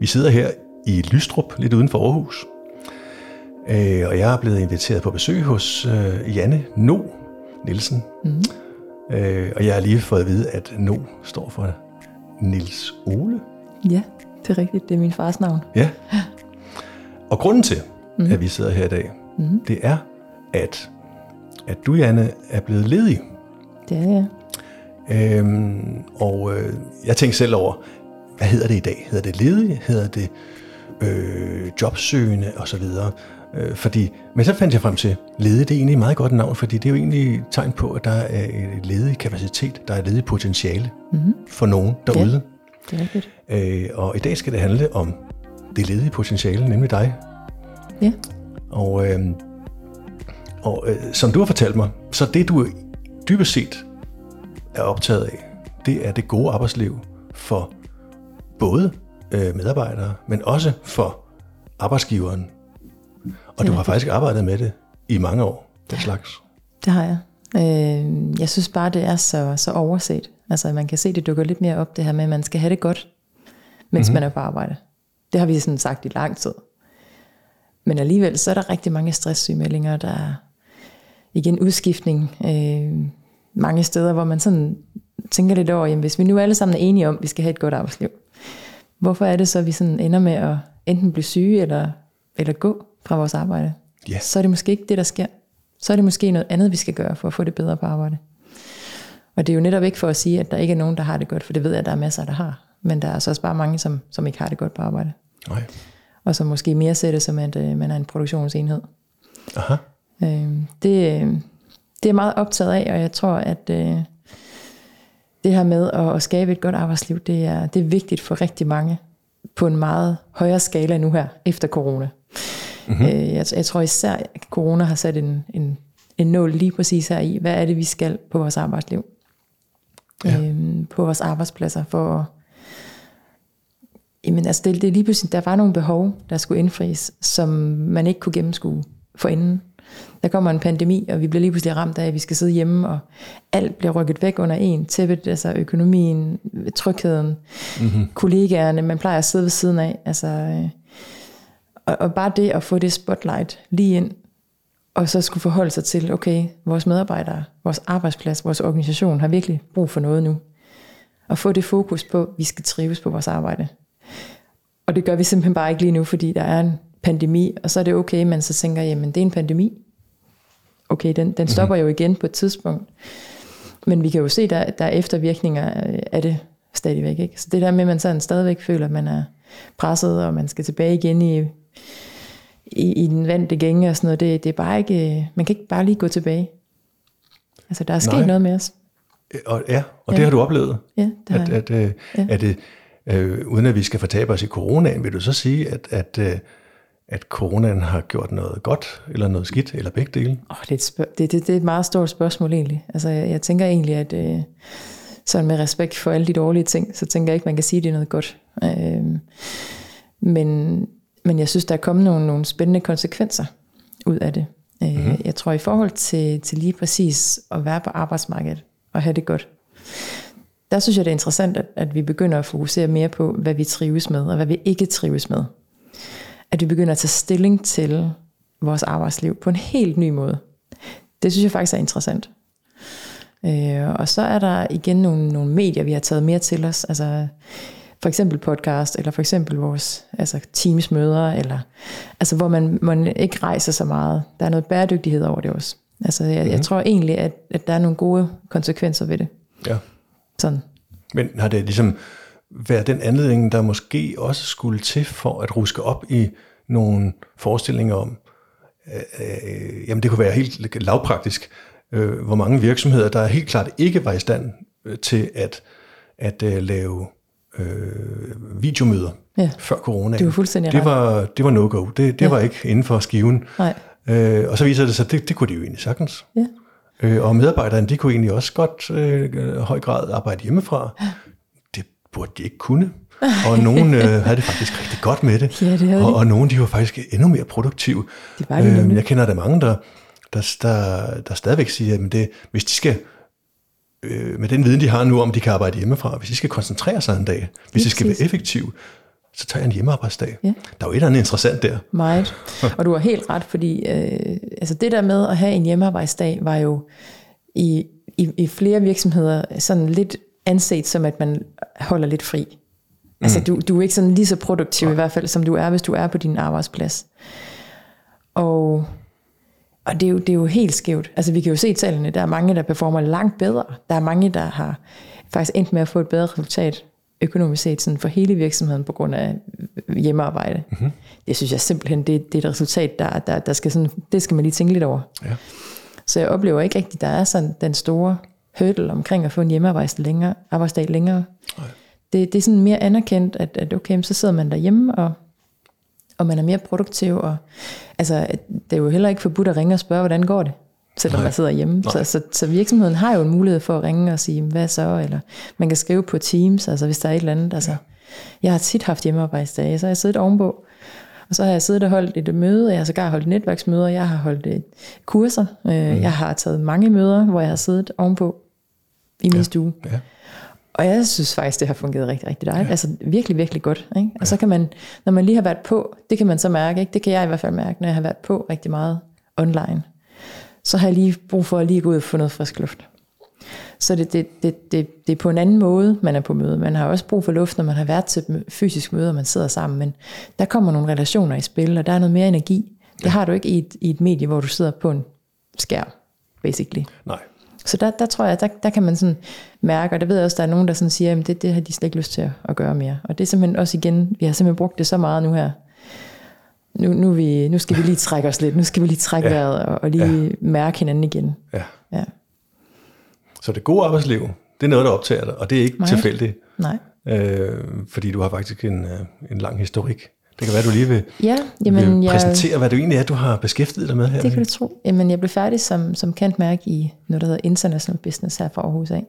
Vi sidder her i Lystrup, lidt uden for Aarhus. Øh, og jeg er blevet inviteret på besøg hos øh, Janne No Nielsen. Mm. Øh, og jeg har lige fået at vide, at No står for Nils Ole. Ja, det er rigtigt. Det er min fars navn. Ja. Og grunden til, mm. at vi sidder her i dag, mm. det er, at, at du, Janne, er blevet ledig. Det er jeg. Øhm, og øh, jeg tænkte selv over, hvad hedder det i dag? Hedder det ledig? Hedder det øh, jobsøgende osv.? Øh, fordi, men så fandt jeg frem til, ledig det er egentlig et meget godt navn, fordi det er jo egentlig et tegn på, at der er et ledig kapacitet, der er ledig potentiale mm-hmm. for nogen derude. Ja, det er rigtigt. Øh, og i dag skal det handle om det ledige potentiale, nemlig dig. Ja. Og, øh, og øh, som du har fortalt mig, så det du dybest set er optaget af, det er det gode arbejdsliv for både øh, medarbejdere, men også for arbejdsgiveren. Og du har faktisk arbejdet med det i mange år, den slags. Det har jeg. Øh, jeg synes bare, det er så, så overset. Altså man kan se, det dukker lidt mere op, det her med, at man skal have det godt, mens mm-hmm. man er på arbejde. Det har vi sådan sagt i lang tid. Men alligevel, så er der rigtig mange stresssygemeldinger, der er igen udskiftning, øh, mange steder, hvor man sådan tænker lidt over, jamen hvis vi nu alle sammen er enige om, at vi skal have et godt arbejdsliv, hvorfor er det så, at vi sådan ender med at enten blive syge eller, eller gå fra vores arbejde? Yeah. Så er det måske ikke det, der sker. Så er det måske noget andet, vi skal gøre for at få det bedre på arbejde. Og det er jo netop ikke for at sige, at der ikke er nogen, der har det godt, for det ved jeg, at der er masser, der har. Men der er så også bare mange, som, som ikke har det godt på arbejde. Nej. Og som måske mere ser det som, at øh, man er en produktionsenhed. Aha. Øh, det, det er meget optaget af, og jeg tror, at øh, det her med at, at skabe et godt arbejdsliv, det er, det er vigtigt for rigtig mange på en meget højere skala nu her, efter corona. Mm-hmm. Øh, jeg, jeg tror især, at corona har sat en, en, en nål lige præcis her i, hvad er det, vi skal på vores arbejdsliv? Ja. Øh, på vores arbejdspladser, for Jamen altså, det, det lige pludselig, der var nogle behov, der skulle indfries, som man ikke kunne gennemskue for inden. Der kommer en pandemi, og vi bliver lige pludselig ramt af, at vi skal sidde hjemme, og alt bliver rykket væk under en. Tæppet, altså økonomien, trygheden, mm-hmm. kollegaerne, man plejer at sidde ved siden af. Altså, øh, og, og bare det at få det spotlight lige ind, og så skulle forholde sig til, okay, vores medarbejdere, vores arbejdsplads, vores organisation har virkelig brug for noget nu. Og få det fokus på, at vi skal trives på vores arbejde. Og det gør vi simpelthen bare ikke lige nu, fordi der er en pandemi, og så er det okay, men så tænker, jamen det er en pandemi. Okay, den, den stopper mm-hmm. jo igen på et tidspunkt. Men vi kan jo se, at der, der er eftervirkninger af det stadigvæk. Ikke? Så det der med, at man sådan stadigvæk føler, at man er presset, og man skal tilbage igen i, i, i den vante gænge og sådan noget, det, det er bare ikke, man kan ikke bare lige gå tilbage. Altså der er sket Nej. noget med os. Og, ja, og ja. det har du oplevet? Ja, det har at, at, at, ja. at øh, uden at vi skal fortabe os i coronaen, vil du så sige, at, at, øh, at coronaen har gjort noget godt, eller noget skidt, eller begge dele? Oh, det, er et spørg- det, det, det er et meget stort spørgsmål egentlig. Altså, jeg, jeg tænker egentlig, at øh, sådan med respekt for alle de dårlige ting, så tænker jeg ikke, man kan sige, at det er noget godt. Øh, men, men jeg synes, der er kommet nogle, nogle spændende konsekvenser ud af det. Øh, mm-hmm. Jeg tror, i forhold til, til lige præcis at være på arbejdsmarkedet og have det godt, der synes jeg, det er interessant, at, at vi begynder at fokusere mere på, hvad vi trives med, og hvad vi ikke trives med. At vi begynder at tage stilling til vores arbejdsliv på en helt ny måde. Det synes jeg faktisk er interessant. Øh, og så er der igen nogle, nogle medier, vi har taget mere til os. Altså for eksempel podcast, eller for eksempel vores altså teamsmøder, eller, altså hvor man, man ikke rejser så meget. Der er noget bæredygtighed over det også. Altså jeg, mm-hmm. jeg mhm. tror egentlig, at, at der er nogle gode konsekvenser ved det. Ja. Sådan. Men har det ligesom været den anledning, der måske også skulle til for at ruske op i nogle forestillinger om, øh, øh, jamen det kunne være helt lavpraktisk, øh, hvor mange virksomheder, der helt klart ikke var i stand øh, til at, at øh, lave øh, videomøder ja. før corona. Det var fuldstændig Det var, det var no-go. Det, det ja. var ikke inden for skiven. Nej. Øh, og så viser det sig, at det, det kunne de jo egentlig sagtens. Ja. Øh, og medarbejderne, de kunne egentlig også godt øh, høj grad arbejde hjemmefra. Det burde de ikke kunne. og nogen øh, havde det faktisk rigtig godt med det. Ja, det og, og nogen de var faktisk endnu mere produktive. Det var det øh, jeg kender der mange, der, der, der, der stadigvæk siger, at det, hvis de skal, øh, med den viden, de har nu om, de kan arbejde hjemmefra, hvis de skal koncentrere sig en dag, hvis de skal være effektive, så tager jeg en hjemmearbejdsdag. Ja. Der er jo et eller andet interessant der. Meget. Og du har helt ret, fordi øh, altså det der med at have en hjemmearbejdsdag var jo i, i, i flere virksomheder sådan lidt anset som, at man holder lidt fri. Altså du, du er ikke sådan lige så produktiv i hvert fald, som du er, hvis du er på din arbejdsplads. Og, og det, er jo, det er jo helt skævt. Altså vi kan jo se tallene, der er mange, der performer langt bedre. Der er mange, der har faktisk endt med at få et bedre resultat økonomisk set sådan for hele virksomheden på grund af hjemmearbejde. Mm-hmm. Det synes jeg simpelthen, det, det er et resultat, der, der, der skal sådan, det skal man lige tænke lidt over. Ja. Så jeg oplever ikke rigtigt, der er sådan den store hurdle omkring at få en hjemmearbejdsdag længere. Arbejdsdag længere. Det, det er sådan mere anerkendt, at, at okay, så sidder man derhjemme, og, og man er mere produktiv. Og, altså, det er jo heller ikke forbudt at ringe og spørge, hvordan går det, selvom Nej. man sidder hjemme. Så, så, så virksomheden har jo en mulighed for at ringe og sige, hvad så? Eller man kan skrive på Teams, altså hvis der er et eller andet. Altså, jeg har tit haft hjemmearbejdsdage, så har jeg siddet ovenpå, og så har jeg siddet og holdt et møde, jeg har sågar holdt netværksmøder, jeg har holdt et kurser, øh, jeg har taget mange møder, hvor jeg har siddet ovenpå i min ja. stue. Ja. Og jeg synes faktisk, det har fungeret rigtig, rigtig dejligt. Ja. Altså virkelig, virkelig godt. Ikke? Og så kan man, når man lige har været på, det kan man så mærke, ikke? det kan jeg i hvert fald mærke, når jeg har været på rigtig meget online, så har jeg lige brug for at lige gå ud og få noget frisk luft. Så det, det, det, det, det er på en anden måde, man er på møde. Man har også brug for luft, når man har været til fysisk møde, og man sidder sammen. Men der kommer nogle relationer i spil, og der er noget mere energi. Det har du ikke i et, i et medie, hvor du sidder på en skærm, basically. Nej. Så der, der tror jeg, der, der kan man sådan mærke, og der ved jeg også, der er nogen, der sådan siger, at det, det har de slet ikke lyst til at, at gøre mere. Og det er simpelthen også igen, vi har simpelthen brugt det så meget nu her. Nu, nu, vi, nu skal vi lige trække os lidt, nu skal vi lige trække Ja. vejret og, og lige ja. mærke hinanden igen. Ja. Ja. Så det gode arbejdsliv, det er noget, der optager dig, og det er ikke Nej. tilfældigt, Nej. øh, fordi du har faktisk en, øh, en lang historik. Det kan være, du lige vil, Ja, vil jamen, jeg, præsentere, hvad det egentlig er, du har beskæftiget dig med her. det kan du tro. Jamen, jeg blev færdig som, som kendt mærke i noget, der hedder International Business her fra Aarhus af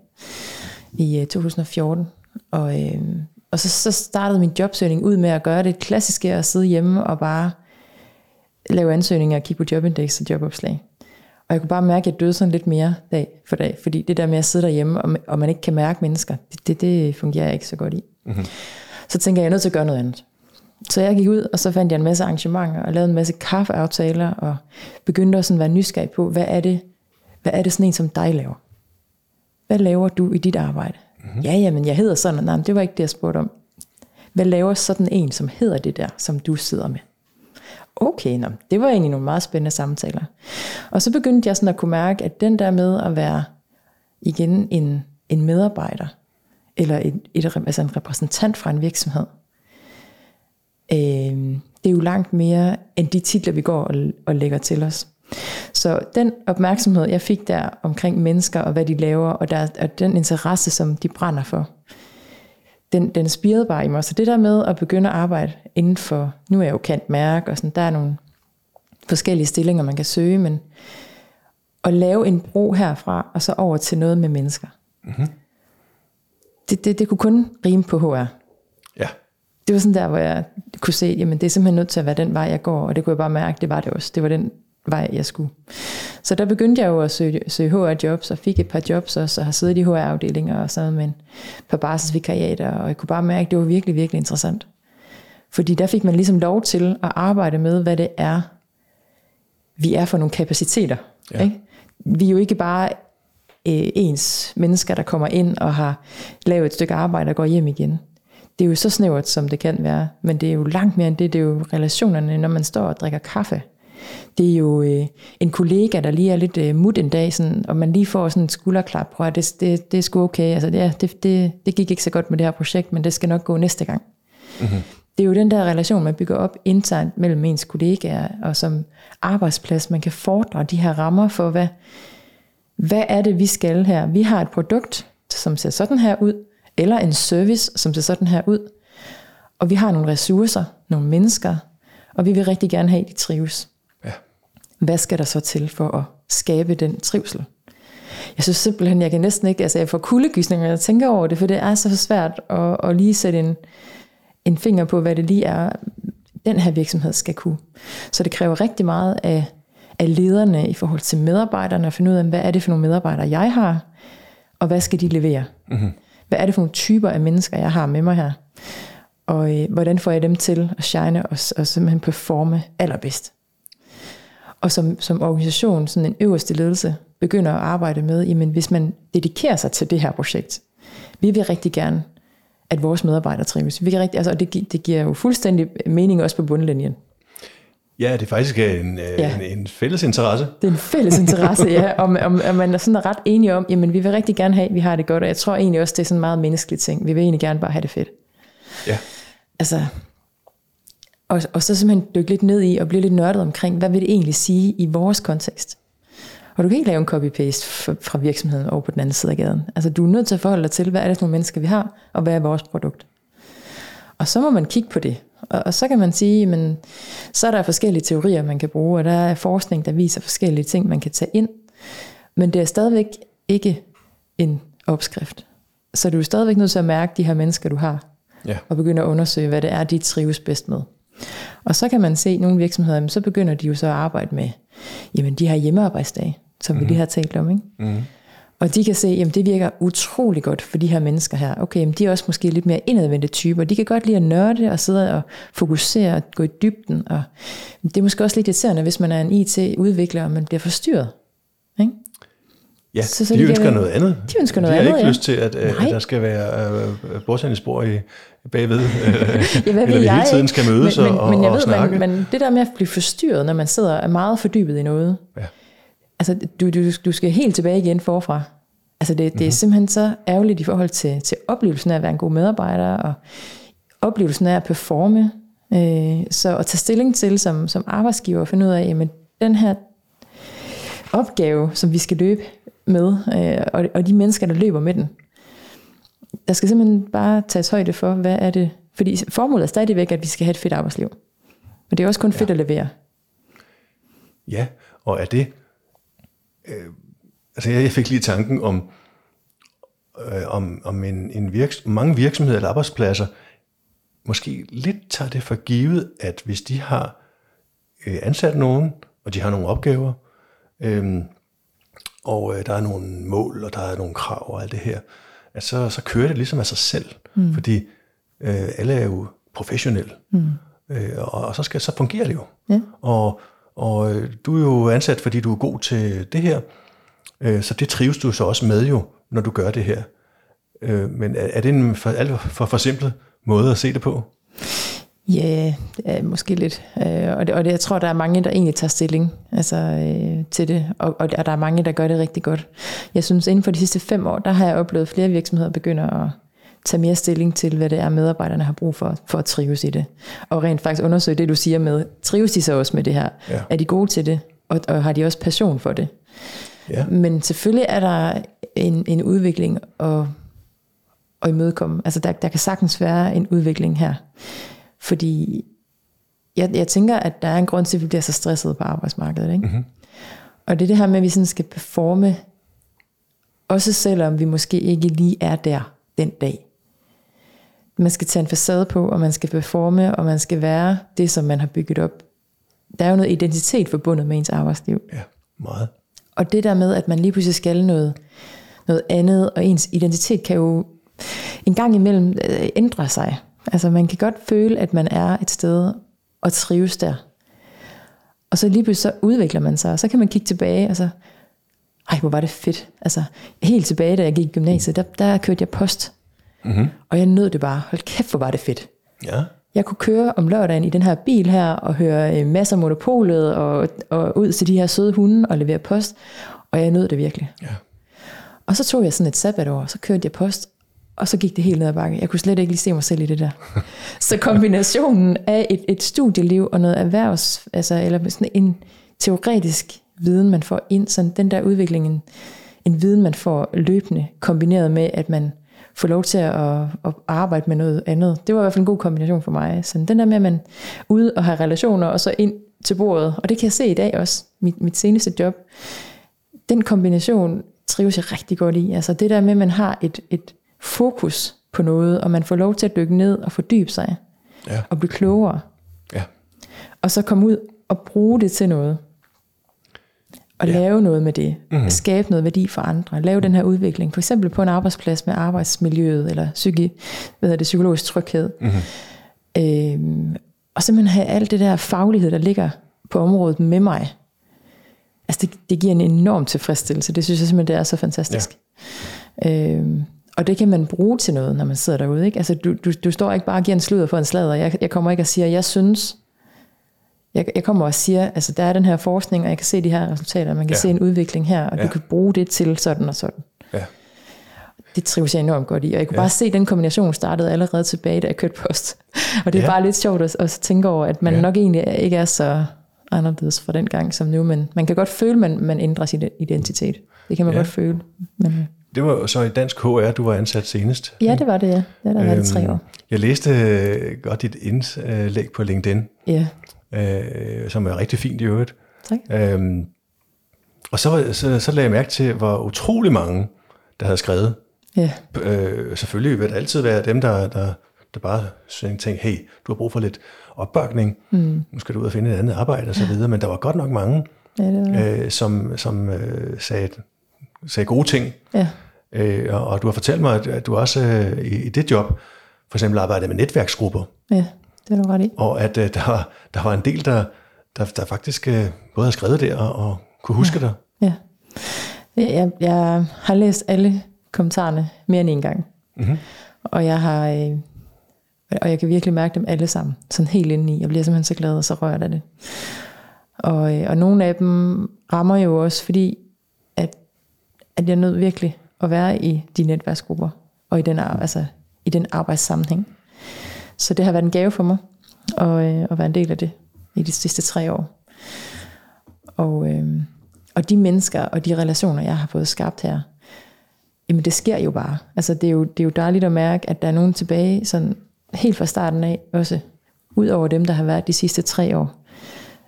i øh, 2014. Og, øh, og så, så startede min jobsøgning ud med at gøre det klassiske at sidde hjemme og bare lave ansøgninger og kigge på jobindex og jobopslag. Og jeg kunne bare mærke, at jeg døde sådan lidt mere dag for dag, fordi det der med at sidde derhjemme, og, og man ikke kan mærke mennesker, det, det, det fungerer jeg ikke så godt i. Mm-hmm. Så tænker jeg, jeg er nødt til at gøre noget andet. Så jeg gik ud, og så fandt jeg en masse arrangementer, og lavede en masse kaffeaftaler, og begyndte også sådan at være nysgerrig på, hvad er det, hvad er det sådan en som dig laver? Hvad laver du i dit arbejde? Mm-hmm. Ja, jamen, jeg hedder sådan, nej, men det var ikke det, jeg spurgte om. Hvad laver sådan en, som hedder det der, som du sidder med? Okay, nå, det var egentlig nogle meget spændende samtaler. Og så begyndte jeg sådan at kunne mærke, at den der med at være igen en, en medarbejder, eller et, et, altså en repræsentant fra en virksomhed, øh, det er jo langt mere end de titler, vi går og, og lægger til os. Så den opmærksomhed, jeg fik der omkring mennesker og hvad de laver, og, der, og den interesse, som de brænder for, den, den spirede bare i mig. Så det der med at begynde at arbejde inden for, nu er jeg jo kendt mærke, og sådan, der er nogle forskellige stillinger, man kan søge, men at lave en bro herfra, og så over til noget med mennesker. Mm-hmm. Det, det, det kunne kun rime på HR. Ja. Det var sådan der, hvor jeg kunne se, jamen det er simpelthen nødt til at være den vej, jeg går, og det kunne jeg bare mærke, det var det også. Det var den vej, jeg skulle. Så der begyndte jeg jo at søge, søge HR-jobs, og fik et par jobs også, og har siddet i HR-afdelinger og sådan med en par barselsvikariater, og jeg kunne bare mærke, at det var virkelig, virkelig interessant. Fordi der fik man ligesom lov til at arbejde med, hvad det er, vi er for nogle kapaciteter. Ja. Ikke? Vi er jo ikke bare øh, ens mennesker, der kommer ind og har lavet et stykke arbejde og går hjem igen. Det er jo så snævert, som det kan være, men det er jo langt mere end det. Det er jo relationerne, når man står og drikker kaffe. Det er jo øh, en kollega, der lige er lidt øh, mut en dag, sådan, og man lige får sådan en skulderklap. Prøv at det, det, det er sgu okay. Altså, det, det, det, det gik ikke så godt med det her projekt, men det skal nok gå næste gang. Mm-hmm. Det er jo den der relation, man bygger op internt mellem ens kollegaer, og som arbejdsplads, man kan fordre de her rammer for, hvad, hvad er det, vi skal her? Vi har et produkt, som ser sådan her ud, eller en service, som ser sådan her ud. Og vi har nogle ressourcer, nogle mennesker, og vi vil rigtig gerne have, at de trives. Hvad skal der så til for at skabe den trivsel? Jeg synes simpelthen, jeg kan næsten ikke, altså jeg får kuldegysninger, når jeg tænker over det, for det er så svært at, at lige sætte en, en finger på, hvad det lige er, den her virksomhed skal kunne. Så det kræver rigtig meget af, af lederne i forhold til medarbejderne, at finde ud af, hvad er det for nogle medarbejdere, jeg har, og hvad skal de levere? Mm-hmm. Hvad er det for nogle typer af mennesker, jeg har med mig her? Og øh, hvordan får jeg dem til at shine og, og simpelthen performe allerbedst. Og som, som organisation, sådan en øverste ledelse, begynder at arbejde med, jamen hvis man dedikerer sig til det her projekt, vi vil rigtig gerne, at vores medarbejdere trives. Vi kan rigtig, altså, det, det giver jo fuldstændig mening også på bundlinjen. Ja, det er faktisk en, øh, ja. en, en fælles interesse. Det er en fælles interesse, ja. Om, om, om man er sådan ret enige om, jamen vi vil rigtig gerne have, at vi har det godt, og jeg tror egentlig også, det er sådan en meget menneskelig ting. Vi vil egentlig gerne bare have det fedt. Ja. Altså, og, og så simpelthen dykke lidt ned i og blive lidt nørdet omkring, hvad vil det egentlig sige i vores kontekst? Og du kan ikke lave en copy-paste fra virksomheden over på den anden side af gaden. Altså du er nødt til at forholde dig til, hvad er det for nogle mennesker, vi har, og hvad er vores produkt. Og så må man kigge på det. Og, og så kan man sige, men så er der forskellige teorier, man kan bruge, og der er forskning, der viser forskellige ting, man kan tage ind. Men det er stadigvæk ikke en opskrift. Så du er stadigvæk nødt til at mærke de her mennesker, du har, ja. og begynde at undersøge, hvad det er, de trives bedst med. Og så kan man se, nogle virksomheder, så begynder de jo så at arbejde med, jamen de her hjemmearbejdsdage, som mm-hmm. vi mhm. lige har talt om. Ikke? Mm-hmm. Og de kan se, at det virker utrolig godt for de her mennesker her. Okay, jamen de er også måske lidt mere indadvendte typer. De kan godt lide at nørde og sidde og fokusere og gå i dybden. Og det er måske også lidt irriterende, hvis man er en IT-udvikler, og man bliver forstyrret. Ja, så, så de, de ønsker kan, noget andet. De ønsker noget andet, De har ikke ja. lyst til, at, at der skal være uh, bordtennisbord i bagved, ja, hvad eller vi hele tiden skal mødes men, men, og, men jeg og ved, snakke. Men, men det der med at blive forstyrret, når man sidder er meget fordybet i noget, ja. altså du, du, du skal helt tilbage igen forfra. Altså det, det mm-hmm. er simpelthen så ærgerligt i forhold til, til oplevelsen af at være en god medarbejder, og oplevelsen af at performe. Øh, så at tage stilling til som, som arbejdsgiver og finde ud af, jamen den her opgave, som vi skal løbe med, øh, og, og de mennesker, der løber med den, der skal simpelthen bare tages højde for, hvad er det, fordi formålet er stadigvæk, at vi skal have et fedt arbejdsliv. Men det er også kun fedt ja. at levere. Ja, og er det, øh, altså jeg fik lige tanken om, øh, om, om en, en virks, mange virksomheder eller arbejdspladser måske lidt tager det for givet, at hvis de har øh, ansat nogen, og de har nogle opgaver, øh, og øh, der er nogle mål, og der er nogle krav og alt det her, at så, så kører det ligesom af sig selv, mm. fordi øh, alle er jo professionelle, mm. øh, og, og så, skal, så fungerer det jo. Ja. Og, og øh, du er jo ansat, fordi du er god til det her, øh, så det trives du så også med jo, når du gør det her. Øh, men er, er det en for, alt for forsimplet måde at se det på? Ja, er måske lidt. Øh, og, det, og det, jeg tror, der er mange, der egentlig tager stilling altså, øh, til det, og, og der er mange, der gør det rigtig godt. Jeg synes, inden for de sidste fem år, der har jeg oplevet, at flere virksomheder begynder at tage mere stilling til, hvad det er, medarbejderne har brug for, for at trives i det. Og rent faktisk undersøge det, du siger med, trives de så også med det her? Ja. Er de gode til det? Og, og har de også passion for det? Ja. Men selvfølgelig er der en, en udvikling at, at imødekomme. Altså der, der kan sagtens være en udvikling her. Fordi jeg, jeg tænker, at der er en grund til, at vi bliver så stresset på arbejdsmarkedet. Ikke? Mm-hmm. Og det er det her med, at vi sådan skal performe, også selvom vi måske ikke lige er der den dag. Man skal tage en facade på, og man skal performe, og man skal være det, som man har bygget op. Der er jo noget identitet forbundet med ens arbejdsliv. Ja, meget. Og det der med, at man lige pludselig skal noget, noget andet, og ens identitet kan jo en gang imellem øh, ændre sig. Altså man kan godt føle, at man er et sted og trives der. Og så lige pludselig så udvikler man sig, og så kan man kigge tilbage, og så, ej hvor var det fedt. Altså helt tilbage, da jeg gik i gymnasiet, der, der kørte jeg post. Mm-hmm. Og jeg nød det bare. Hold kæft, hvor var det fedt. Ja. Jeg kunne køre om lørdagen i den her bil her, og høre øh, masser af monopolet, og, og ud til de her søde hunde, og levere post. Og jeg nød det virkelig. Ja. Og så tog jeg sådan et sabbatår, så kørte jeg post, og så gik det helt ned ad bakke. Jeg kunne slet ikke lige se mig selv i det der. Så kombinationen af et, et studieliv og noget erhvervs, altså, eller sådan en teoretisk viden, man får ind, sådan den der udvikling, en, en viden, man får løbende, kombineret med, at man får lov til at, at arbejde med noget andet. Det var i hvert fald en god kombination for mig. Sådan den der med, at man ude og have relationer, og så ind til bordet, og det kan jeg se i dag også, mit, mit seneste job, den kombination trives jeg rigtig godt i. Altså det der med, at man har et, et fokus på noget, og man får lov til at dykke ned og fordybe sig, Ja. og blive klogere, Ja. og så komme ud og bruge det til noget. Og Ja. lave noget med det. Mhm. Mm. Skabe noget værdi for andre. Lave den her udvikling. For eksempel på en arbejdsplads med arbejdsmiljøet, eller psyki, hvad hedder det, psykologisk tryghed. Mm-hmm. Øhm, og simpelthen have alt det der faglighed, der ligger på området med mig. Altså det, det giver en enorm tilfredsstillelse. Det synes jeg simpelthen, det er så fantastisk. Ja. Øhm, og det kan man bruge til noget, når man sidder derude. Ikke? Altså, du, du, du står ikke bare og giver en sludder for en sladder. Jeg, jeg kommer ikke og siger, jeg synes. Jeg, jeg kommer og siger, altså der er den her forskning, og jeg kan se de her resultater, man kan ja. se en udvikling her, og ja. du kan bruge det til sådan og sådan. Ja. Det trives jeg enormt godt i, og jeg kunne ja. bare se, den kombination startede allerede tilbage, da jeg kørte post. Og det er ja. bare lidt sjovt at, at tænke over, at man ja. nok egentlig ikke er så anderledes fra den gang som nu, men man kan godt føle, at man, man ændrer sin identitet. Det kan man ja. godt føle. Men, det var så i Dansk HR, du var ansat senest. Ja, det var det, ja. Det har været øhm, tre år. Jeg læste øh, godt dit indlæg på LinkedIn, ja. øh, som er rigtig fint i øvrigt. Tak. Øhm, og så, så, så lagde jeg mærke til, hvor utrolig mange, der havde skrevet. Ja. Øh, selvfølgelig vil det altid være dem, der, der, der bare tænkte, hey, du har brug for lidt opbakning, mm. nu skal du ud og finde et andet arbejde og så videre, men der var godt nok mange, ja, det var. Øh, som, som øh, sagde, sagde gode ting. Ja. Øh, og, og du har fortalt mig, at, du også øh, i, i det job for eksempel arbejdede med netværksgrupper. Ja, det er du ret i. Og at øh, der, var, der var en del, der, der, der faktisk øh, både har skrevet det og, og kunne huske ja. dig. Ja. Jeg, jeg har læst alle kommentarerne mere end en gang. Mm-hmm. Og jeg har... Øh, og jeg kan virkelig mærke dem alle sammen, sådan helt inde i. Jeg bliver simpelthen så glad, og så rørt af det. Og, øh, og nogle af dem rammer jo også, fordi at, at jeg nød virkelig at være i de netværksgrupper, og i den, altså, i den arbejdssammenhæng. Så det har været en gave for mig, at, øh, at være en del af det i de sidste tre år. Og, øh, og de mennesker og de relationer, jeg har fået skabt her, jamen det sker jo bare. Altså det er jo, det er jo dejligt at mærke, at der er nogen tilbage, sådan helt fra starten af også, ud over dem, der har været de sidste tre år,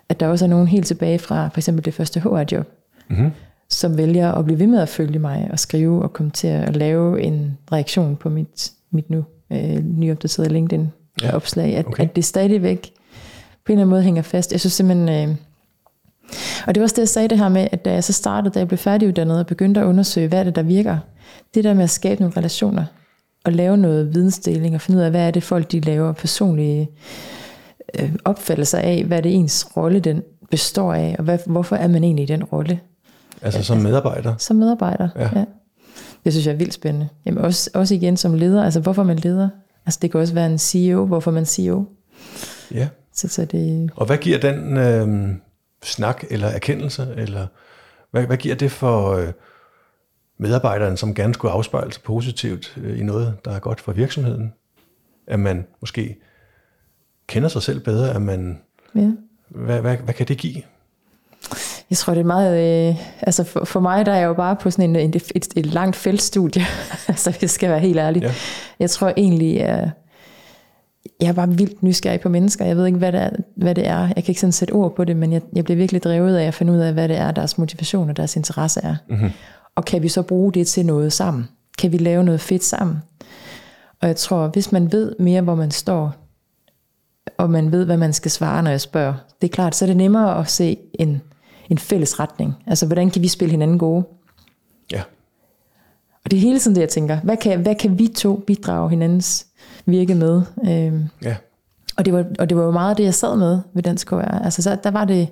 at der også er nogen helt tilbage fra for eksempel det første HR-job, mm-hmm som vælger at blive ved med at følge mig og skrive og kommentere og lave en reaktion på mit, mit nu øh, nyopdaterede LinkedIn-opslag, ja, okay. at, at det stadigvæk på en eller anden måde hænger fast. Jeg synes simpelthen, øh, og det var også det, jeg sagde det her med, at da jeg så startede, da jeg blev færdiguddannet og begyndte at undersøge, hvad er det, der virker, det der med at skabe nogle relationer, og lave noget vidensdeling, og finde ud af, hvad er det folk, de laver personlige øh, opfattelser af, hvad er det ens rolle, den består af, og hvad, hvorfor er man egentlig i den rolle. Altså som medarbejder? Som medarbejder, ja. ja. Det synes jeg er vildt spændende. Jamen også, også igen som leder, altså hvorfor man leder. Altså det kan også være en CEO, hvorfor man CEO. Ja. Så, så det... Og hvad giver den øh, snak eller erkendelse, eller hvad, hvad giver det for øh, medarbejderen, som gerne skulle afspejle sig positivt øh, i noget, der er godt for virksomheden? At man måske kender sig selv bedre, at man... Ja. Hvad, hvad, hvad kan det give? Jeg tror, det er meget... Øh, altså for, for mig, der er jeg jo bare på sådan en, et, et, et langt feltstudie. altså, hvis jeg skal være helt ærlig. Ja. Jeg tror egentlig, jeg, jeg er bare vildt nysgerrig på mennesker. Jeg ved ikke, hvad det er. Hvad det er. Jeg kan ikke sådan sætte ord på det, men jeg, jeg bliver virkelig drevet af at finde ud af, hvad det er, deres motivation og deres interesse er. Mm-hmm. Og kan vi så bruge det til noget sammen? Kan vi lave noget fedt sammen? Og jeg tror, hvis man ved mere, hvor man står, og man ved, hvad man skal svare, når jeg spørger, det er klart, så er det nemmere at se en, en fælles retning. Altså, hvordan kan vi spille hinanden gode? Ja. Og det er hele tiden det, jeg tænker. Hvad kan, hvad kan vi to bidrage hinandens virke med? Øhm, ja. Og det, var, og det var jo meget det, jeg sad med ved Dansk KR. Altså, så, der var det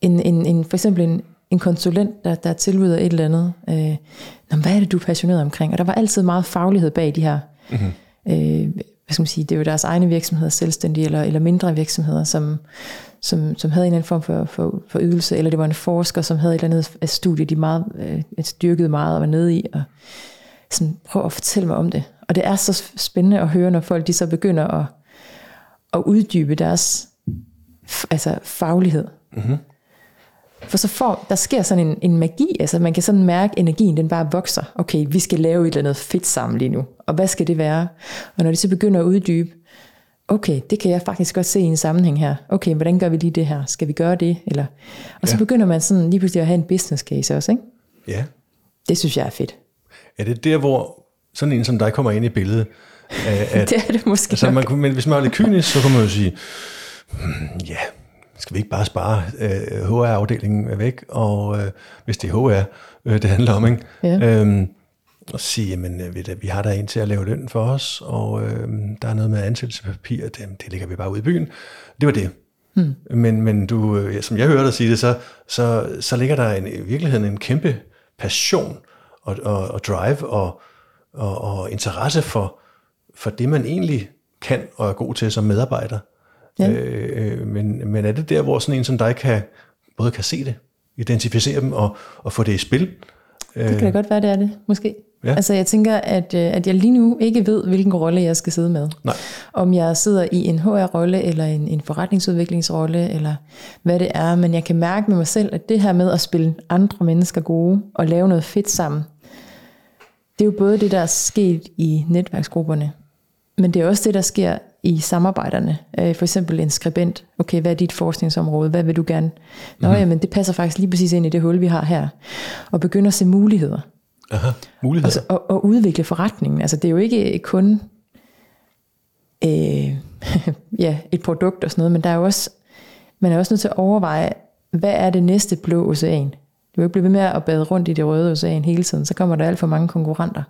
en, en, en, for eksempel en, en konsulent, der, der tilbyder et eller andet. Øh, Nå, hvad er det, du er passioneret omkring? Og der var altid meget faglighed bag de her. Mm-hmm. Øh, hvad skal man sige, det er jo deres egne virksomheder, selvstændige eller, eller mindre virksomheder, som, som, som havde en eller anden form for, for, for ydelse, eller det var en forsker, som havde et eller andet studie, de meget, øh, dyrkede meget og var nede i, og sådan, prøv at fortælle mig om det. Og det er så spændende at høre, når folk de så begynder at, at uddybe deres altså faglighed. Mm-hmm. For så får, der sker sådan en, en magi, altså man kan sådan mærke, at energien den bare vokser. Okay, vi skal lave et eller andet fedt sammen lige nu. Og hvad skal det være? Og når de så begynder at uddybe, okay, det kan jeg faktisk godt se i en sammenhæng her. Okay, hvordan gør vi lige det her? Skal vi gøre det? Eller, og så ja. begynder man sådan lige pludselig at have en business case også, ikke? Ja. Det synes jeg er fedt. Er det der, hvor sådan en som dig kommer ind i billedet? At, det er det måske altså, man Men hvis man er lidt kynisk, så kan man jo sige, hmm, ja, skal vi ikke bare spare øh, HR-afdelingen væk, og øh, hvis det er HR, øh, det handler om, ikke? Ja. Øhm, og sige, jamen øh, ved vi har der en til at lave løn for os, og øh, der er noget med ansættelsespapir, det, det lægger vi bare ud i byen. Det var det. Hmm. Men, men du, øh, som jeg hørte dig sige det, så, så, så ligger der en, i virkeligheden en kæmpe passion og, og, og drive og, og, og interesse for, for det, man egentlig kan og er god til som medarbejder. Ja. Øh, øh men, men er det der, hvor sådan en som dig kan, både kan se det, identificere dem og, og få det i spil? Det kan da godt være, det er det, måske. Ja. Altså jeg tænker, at, øh, at jeg lige nu ikke ved, hvilken rolle jeg skal sidde med. Nej. Om jeg sidder i en HR-rolle, eller en, en forretningsudviklingsrolle, eller hvad det er. Men jeg kan mærke med mig selv, at det her med at spille andre mennesker gode, og lave noget fedt sammen, det er jo både det, der er sket i netværksgrupperne, men det er også det, der sker i samarbejderne. Øh, for eksempel en skribent. Okay, hvad er dit forskningsområde? Hvad vil du gerne? Nå, mm-hmm. jamen, det passer faktisk lige præcis ind i det hul, vi har her. Og begynde at se muligheder. Aha, muligheder. Altså, og, og udvikle forretningen. Altså, det er jo ikke kun øh, ja, et produkt og sådan noget, men der er jo også, man er også nødt til at overveje, hvad er det næste blå ocean? Du vil ikke blive ved med at bade rundt i det røde ocean hele tiden, så kommer der alt for mange konkurrenter.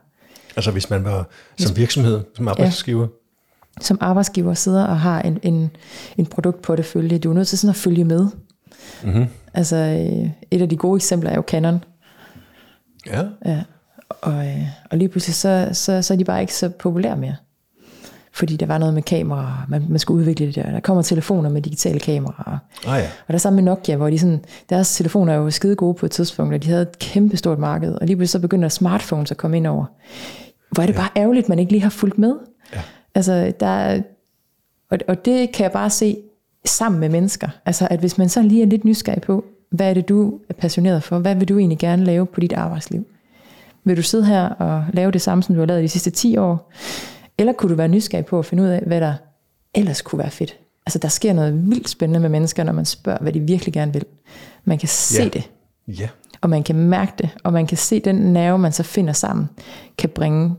Altså hvis man var som virksomhed, som arbejdsgiver? Ja som arbejdsgiver sidder og har en, en, en produktportefølje, du er nødt til sådan at følge med. Mm-hmm. Altså øh, et af de gode eksempler er jo Canon. Ja. ja. Og, øh, og lige pludselig så, så, så er de bare ikke så populære mere. Fordi der var noget med kameraer, man, man skulle udvikle det der. Der kommer telefoner med digitale kameraer. Ah, ja. Og der er sammen med Nokia, hvor de sådan, deres telefoner er jo skide gode på et tidspunkt, og de havde et kæmpe stort marked. Og lige pludselig så begynder smartphones at komme ind over. Hvor er det ja. bare ærgerligt, man ikke lige har fulgt med. Ja. Altså, der, og, og det kan jeg bare se sammen med mennesker. Altså, at hvis man så lige er lidt nysgerrig på, hvad er det, du er passioneret for? Hvad vil du egentlig gerne lave på dit arbejdsliv? Vil du sidde her og lave det samme, som du har lavet de sidste 10 år? Eller kunne du være nysgerrig på at finde ud af, hvad der ellers kunne være fedt? Altså, der sker noget vildt spændende med mennesker, når man spørger, hvad de virkelig gerne vil. Man kan se ja. det. Ja. Og man kan mærke det. Og man kan se den nerve, man så finder sammen, kan bringe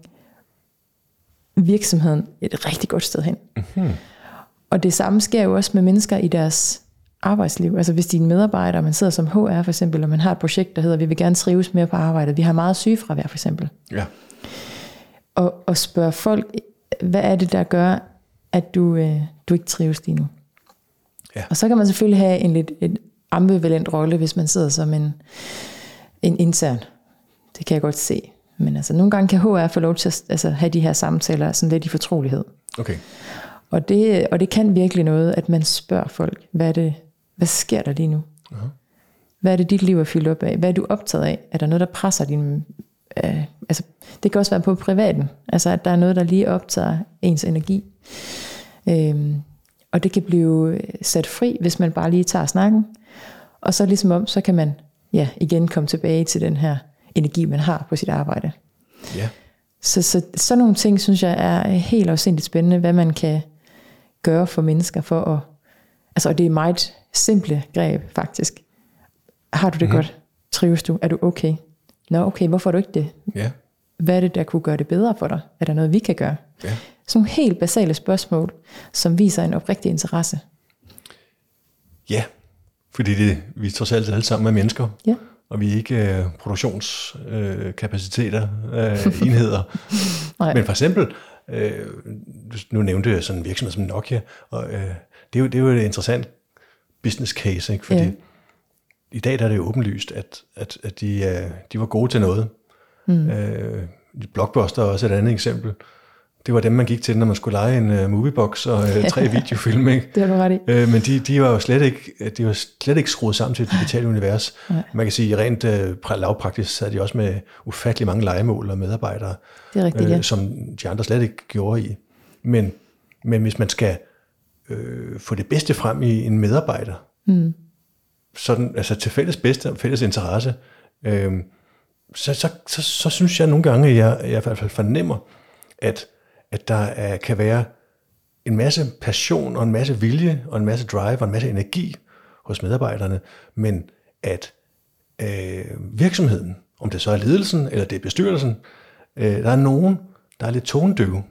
virksomheden et rigtig godt sted hen. Mm-hmm. Og det samme sker jo også med mennesker i deres arbejdsliv. Altså hvis dine medarbejdere, man sidder som HR for eksempel, og man har et projekt, der hedder, vi vil gerne trives mere på arbejdet. Vi har meget sygefravær for eksempel. Ja. Og, og spørge folk, hvad er det, der gør, at du, øh, du ikke trives lige nu? Ja. Og så kan man selvfølgelig have en lidt en ambivalent rolle, hvis man sidder som en, en intern. Det kan jeg godt se. Men altså, nogle gange kan HR få lov til at altså, have de her samtaler sådan lidt i fortrolighed. Okay. Og det, og det kan virkelig noget, at man spørger folk, hvad, er det, hvad sker der lige nu? Uh-huh. Hvad er det, dit liv er fyldt op af? Hvad er du optaget af? Er der noget, der presser din... Øh, altså, det kan også være på privaten. Altså, at der er noget, der lige optager ens energi. Øhm, og det kan blive sat fri, hvis man bare lige tager snakken. Og så ligesom om, så kan man ja, igen komme tilbage til den her energi, man har på sit arbejde. Ja. Så, så sådan nogle ting, synes jeg er helt afsindigt spændende, hvad man kan gøre for mennesker for at, altså og det er meget simple greb faktisk. Har du det mm. godt? Trives du? Er du okay? Nå okay, hvorfor er du ikke det? Ja. Hvad er det, der kunne gøre det bedre for dig? Er der noget, vi kan gøre? Ja. Sådan nogle helt basale spørgsmål, som viser en oprigtig interesse. Ja, fordi det, vi trods alt alle sammen er mennesker. Ja og vi er ikke øh, produktionskapaciteter, øh, øh, enheder. Men for eksempel, øh, nu nævnte jeg sådan en virksomhed som Nokia, og øh, det, er jo, det er jo et interessant business case, ikke? fordi ja. i dag der er det jo åbenlyst, at, at, at de, øh, de var gode til noget. Mm. Øh, Blockbuster er også et andet eksempel det var dem, man gik til, når man skulle lege en uh, moviebox og uh, tre videofilm. Ikke? det har du ret i. Uh, men de, de var jo slet ikke, de var slet ikke skruet sammen til et digitalt univers. Nej. Man kan sige, rent uh, lavpraktisk sad de også med ufattelig mange legemål og medarbejdere, det er rigtigt, uh, ja. som de andre slet ikke gjorde i. Men, men hvis man skal uh, få det bedste frem i en medarbejder, mm. sådan, altså til fælles bedste og fælles interesse, uh, så, så, så, så synes jeg nogle gange, at jeg, jeg i hvert fald fornemmer, at at der er, kan være en masse passion og en masse vilje og en masse drive og en masse energi hos medarbejderne, men at øh, virksomheden, om det så er ledelsen eller det er bestyrelsen, øh, der er nogen, der er lidt tonedøve.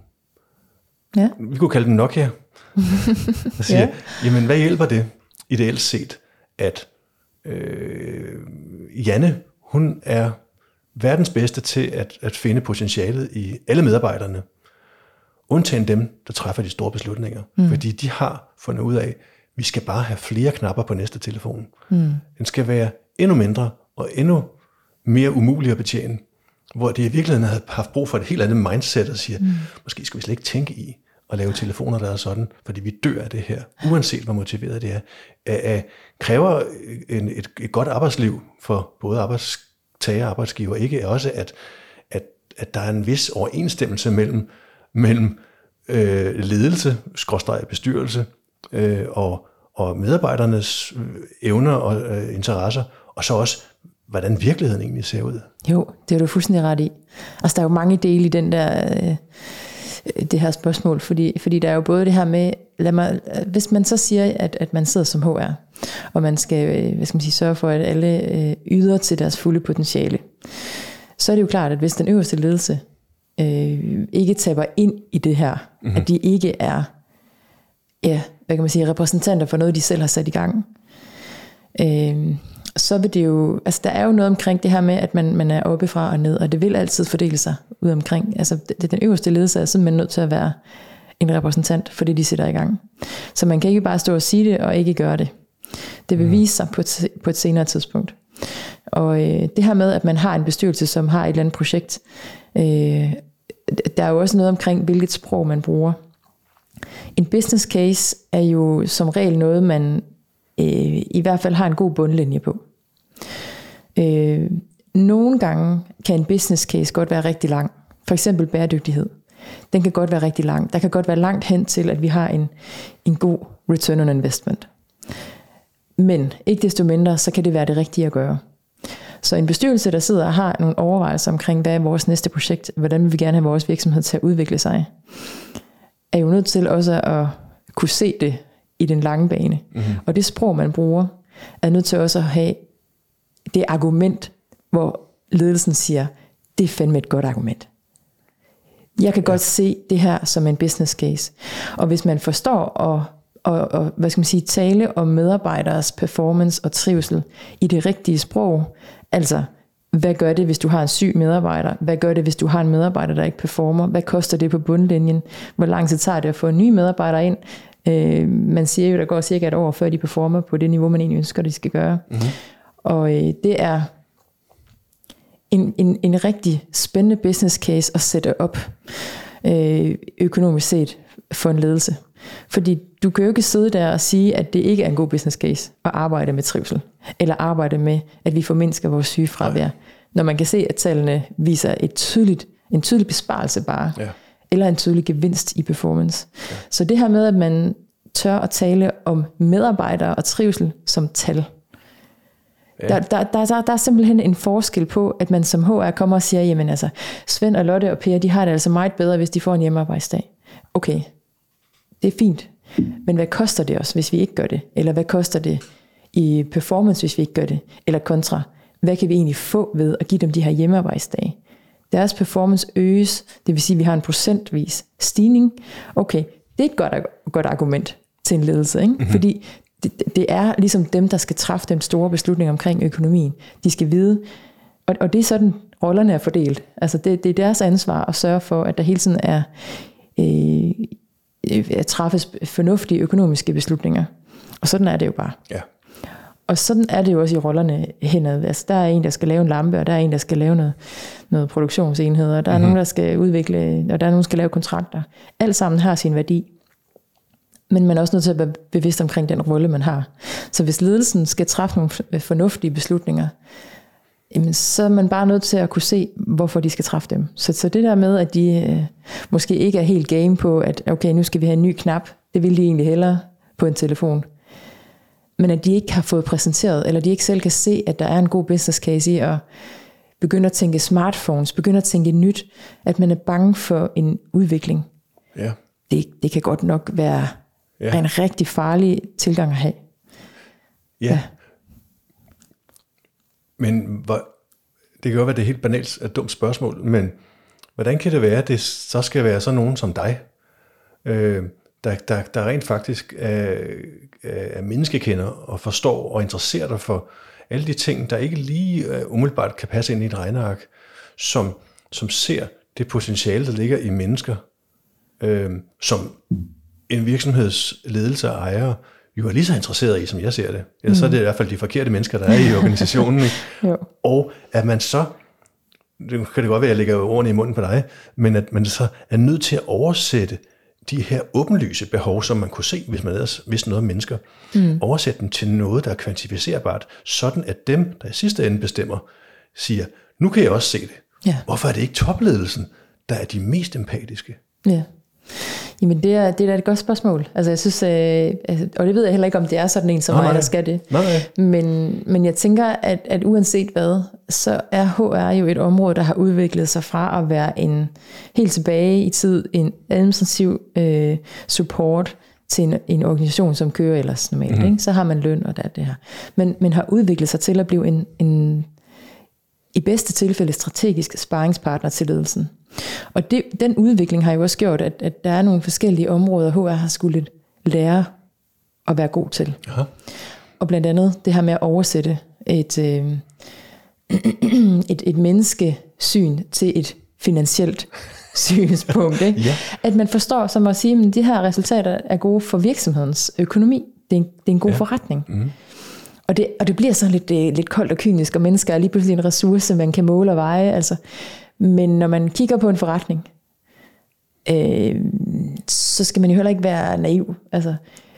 Ja. Vi kunne kalde dem Nokia. Der siger, ja. jamen hvad hjælper det ideelt set, at øh, Janne, hun er verdens bedste til at, at finde potentialet i alle medarbejderne, undtagen dem, der træffer de store beslutninger. Mm. Fordi de har fundet ud af, at vi skal bare have flere knapper på næste telefon. Mm. Den skal være endnu mindre og endnu mere umulig at betjene. Hvor det i virkeligheden havde haft brug for et helt andet mindset og siger, mm. måske skal vi slet ikke tænke i at lave telefoner, der er sådan, fordi vi dør af det her, uanset hvor motiveret det er. Kræver en, et, et godt arbejdsliv for både arbejdstager og arbejdsgiver, ikke også at, at, at der er en vis overensstemmelse mellem, mellem øh, ledelse, skråstreg bestyrelse øh, og, og medarbejdernes øh, evner og øh, interesser, og så også, hvordan virkeligheden egentlig ser ud. Jo, det er du fuldstændig ret i. Altså, der er jo mange dele i den der, øh, det her spørgsmål, fordi, fordi der er jo både det her med, lad mig, hvis man så siger, at, at man sidder som HR, og man skal, øh, hvad skal man sige, sørge for, at alle øh, yder til deres fulde potentiale, så er det jo klart, at hvis den øverste ledelse øh, ikke taber ind i det her, mm-hmm. at de ikke er, ja, hvad kan man sige, repræsentanter for noget, de selv har sat i gang, øh, så vil det jo, altså der er jo noget omkring det her med, at man, man er oppe fra og ned, og det vil altid fordele sig ud omkring. Altså det, den øverste ledelse er simpelthen nødt til at være en repræsentant for det, de sætter i gang. Så man kan ikke bare stå og sige det, og ikke gøre det. Det vil mm. vise sig på et, på et senere tidspunkt. Og øh, det her med, at man har en bestyrelse, som har et eller andet projekt, øh, der er jo også noget omkring, hvilket sprog man bruger. En business case er jo som regel noget, man øh, i hvert fald har en god bundlinje på. Øh, nogle gange kan en business case godt være rigtig lang. For eksempel bæredygtighed. Den kan godt være rigtig lang. Der kan godt være langt hen til, at vi har en, en god return on investment. Men ikke desto mindre, så kan det være det rigtige at gøre. Så en bestyrelse, der sidder og har nogle overvejelser omkring, hvad er vores næste projekt, hvordan vil vi gerne have vores virksomhed til at udvikle sig, er jo nødt til også at kunne se det i den lange bane. Mm-hmm. Og det sprog, man bruger, er nødt til også at have det argument, hvor ledelsen siger, det er fandme et godt argument. Jeg kan ja. godt se det her som en business case. Og hvis man forstår at og, og hvad skal man sige, tale om medarbejderes performance og trivsel i det rigtige sprog, altså hvad gør det, hvis du har en syg medarbejder? Hvad gør det, hvis du har en medarbejder, der ikke performer? Hvad koster det på bundlinjen? Hvor lang tid tager det at få en ny medarbejder ind? Øh, man siger jo, der går cirka et år, før de performer på det niveau, man egentlig ønsker, de skal gøre. Mm-hmm. Og øh, det er en, en, en rigtig spændende business case at sætte op øh, økonomisk set for en ledelse. Fordi du kan jo ikke sidde der og sige, at det ikke er en god business case at arbejde med trivsel, eller arbejde med, at vi formindsker vores sygefravær, når man kan se, at tallene viser et tydeligt, en tydelig besparelse bare. Ja eller en tydelig gevinst i performance. Ja. Så det her med, at man tør at tale om medarbejdere og trivsel som tal. Ja. Der, der, der, der, der er simpelthen en forskel på, at man som HR kommer og siger, jamen altså, Svend og Lotte og Per, de har det altså meget bedre, hvis de får en hjemmearbejdsdag. Okay, det er fint. Men hvad koster det os, hvis vi ikke gør det? Eller hvad koster det i performance, hvis vi ikke gør det? Eller kontra, hvad kan vi egentlig få ved at give dem de her hjemmearbejdsdage? Deres performance øges, det vil sige, at vi har en procentvis stigning. Okay, det er et godt, godt argument til en ledelse, ikke? Mm-hmm. fordi det, det er ligesom dem, der skal træffe den store beslutning omkring økonomien. De skal vide, og, og det er sådan, rollerne er fordelt. Altså det, det er deres ansvar at sørge for, at der hele tiden er øh, at træffes fornuftige økonomiske beslutninger. Og sådan er det jo bare. Ja. Og sådan er det jo også i rollerne henad. Altså, der er en, der skal lave en lampe, og der er en, der skal lave noget, noget produktionsenhed, og der er mm-hmm. nogen, der skal udvikle, og der er nogen, der skal lave kontrakter. Alt sammen har sin værdi. Men man er også nødt til at være bevidst omkring den rolle, man har. Så hvis ledelsen skal træffe nogle fornuftige beslutninger, jamen, så er man bare nødt til at kunne se, hvorfor de skal træffe dem. Så, så det der med, at de øh, måske ikke er helt game på, at okay, nu skal vi have en ny knap, det vil de egentlig hellere på en telefon men at de ikke har fået præsenteret, eller de ikke selv kan se, at der er en god business case i at begynde at tænke smartphones, begynde at tænke nyt, at man er bange for en udvikling. Ja. Det, det kan godt nok være ja. en rigtig farlig tilgang at have. Ja. ja. Men hvor, det kan jo være, det er helt banalt et dumt spørgsmål, men hvordan kan det være, at det så skal være sådan nogen som dig, øh, der, der, der rent faktisk er, er menneskekender og forstår og interesserer dig for alle de ting, der ikke lige uh, umiddelbart kan passe ind i et regneark, som, som ser det potentiale, der ligger i mennesker, øh, som en virksomhedsledelse og ejere jo er lige så interesseret i, som jeg ser det. Ellers mm. så er det i hvert fald de forkerte mennesker, der er i organisationen. Ikke? jo. Og at man så, det kan det godt være, at jeg lægger ordene i munden på dig, men at man så er nødt til at oversætte de her åbenlyse behov, som man kunne se, hvis man ellers vidste noget om mennesker, mm. oversætte dem til noget, der er kvantificerbart, sådan at dem, der i sidste ende bestemmer, siger, nu kan jeg også se det. Ja. Hvorfor er det ikke topledelsen, der er de mest empatiske? Ja. Jamen det er, det er da et godt spørgsmål. Altså jeg synes, øh, altså, og det ved jeg heller ikke, om det er sådan en som nej, mig, der skal det. Nej. Men, men jeg tænker, at, at uanset hvad, så er HR jo et område, der har udviklet sig fra at være en helt tilbage i tid, en administrativ øh, support til en, en organisation, som kører ellers normalt. Mm. Ikke? Så har man løn og der det her. Men, men har udviklet sig til at blive en, en i bedste tilfælde strategisk sparringspartner til ledelsen. Og det, den udvikling har jo også gjort, at, at der er nogle forskellige områder, HR har skulle lære at være god til. Aha. Og blandt andet det her med at oversætte et, øh, et, et menneskesyn til et finansielt synspunkt. Ikke? ja. At man forstår som at sige, at de her resultater er gode for virksomhedens økonomi. Det er en, det er en god ja. forretning. Mm. Og det, og det bliver sådan lidt, øh, lidt koldt og kynisk, og mennesker er lige pludselig en ressource, man kan måle og veje. Altså. Men når man kigger på en forretning, øh, så skal man jo heller ikke være naiv. Altså,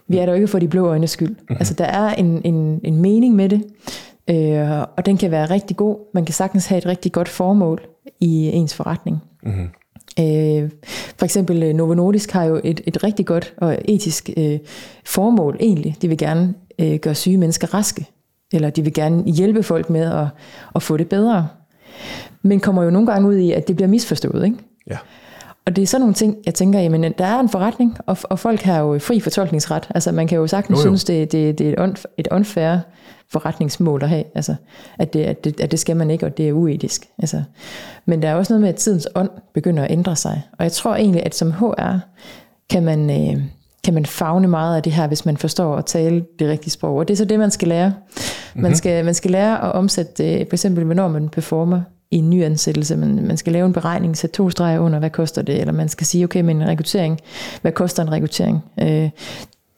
vi er der jo ikke for de blå øjnes skyld. Mm-hmm. Altså, der er en, en, en mening med det, øh, og den kan være rigtig god. Man kan sagtens have et rigtig godt formål i ens forretning. Mm-hmm. Øh, for eksempel øh, Novo Nordisk har jo et, et rigtig godt og etisk øh, formål egentlig. De vil gerne øh, gøre syge mennesker raske, eller de vil gerne hjælpe folk med at, at få det bedre. Men kommer jo nogle gange ud i, at det bliver misforstået. Ikke? Ja. Og det er sådan nogle ting, jeg tænker, jamen der er en forretning, og, og folk har jo fri fortolkningsret. Altså man kan jo sagtens jo, jo. synes, det, det, det er et, et unfair forretningsmål at have. Altså, at, det, at, det, at det skal man ikke, og det er uetisk. Altså, men der er også noget med, at tidens ånd begynder at ændre sig. Og jeg tror egentlig, at som HR kan man, øh, kan man fagne meget af det her, hvis man forstår at tale det rigtige sprog. Og det er så det, man skal lære. Man, mm-hmm. skal, man skal lære at omsætte det, for eksempel hvornår man performer i en ny ansættelse. Man, man skal lave en beregning, sætte to streger under, hvad koster det, eller man skal sige, okay, men en rekruttering, hvad koster en rekruttering? Øh,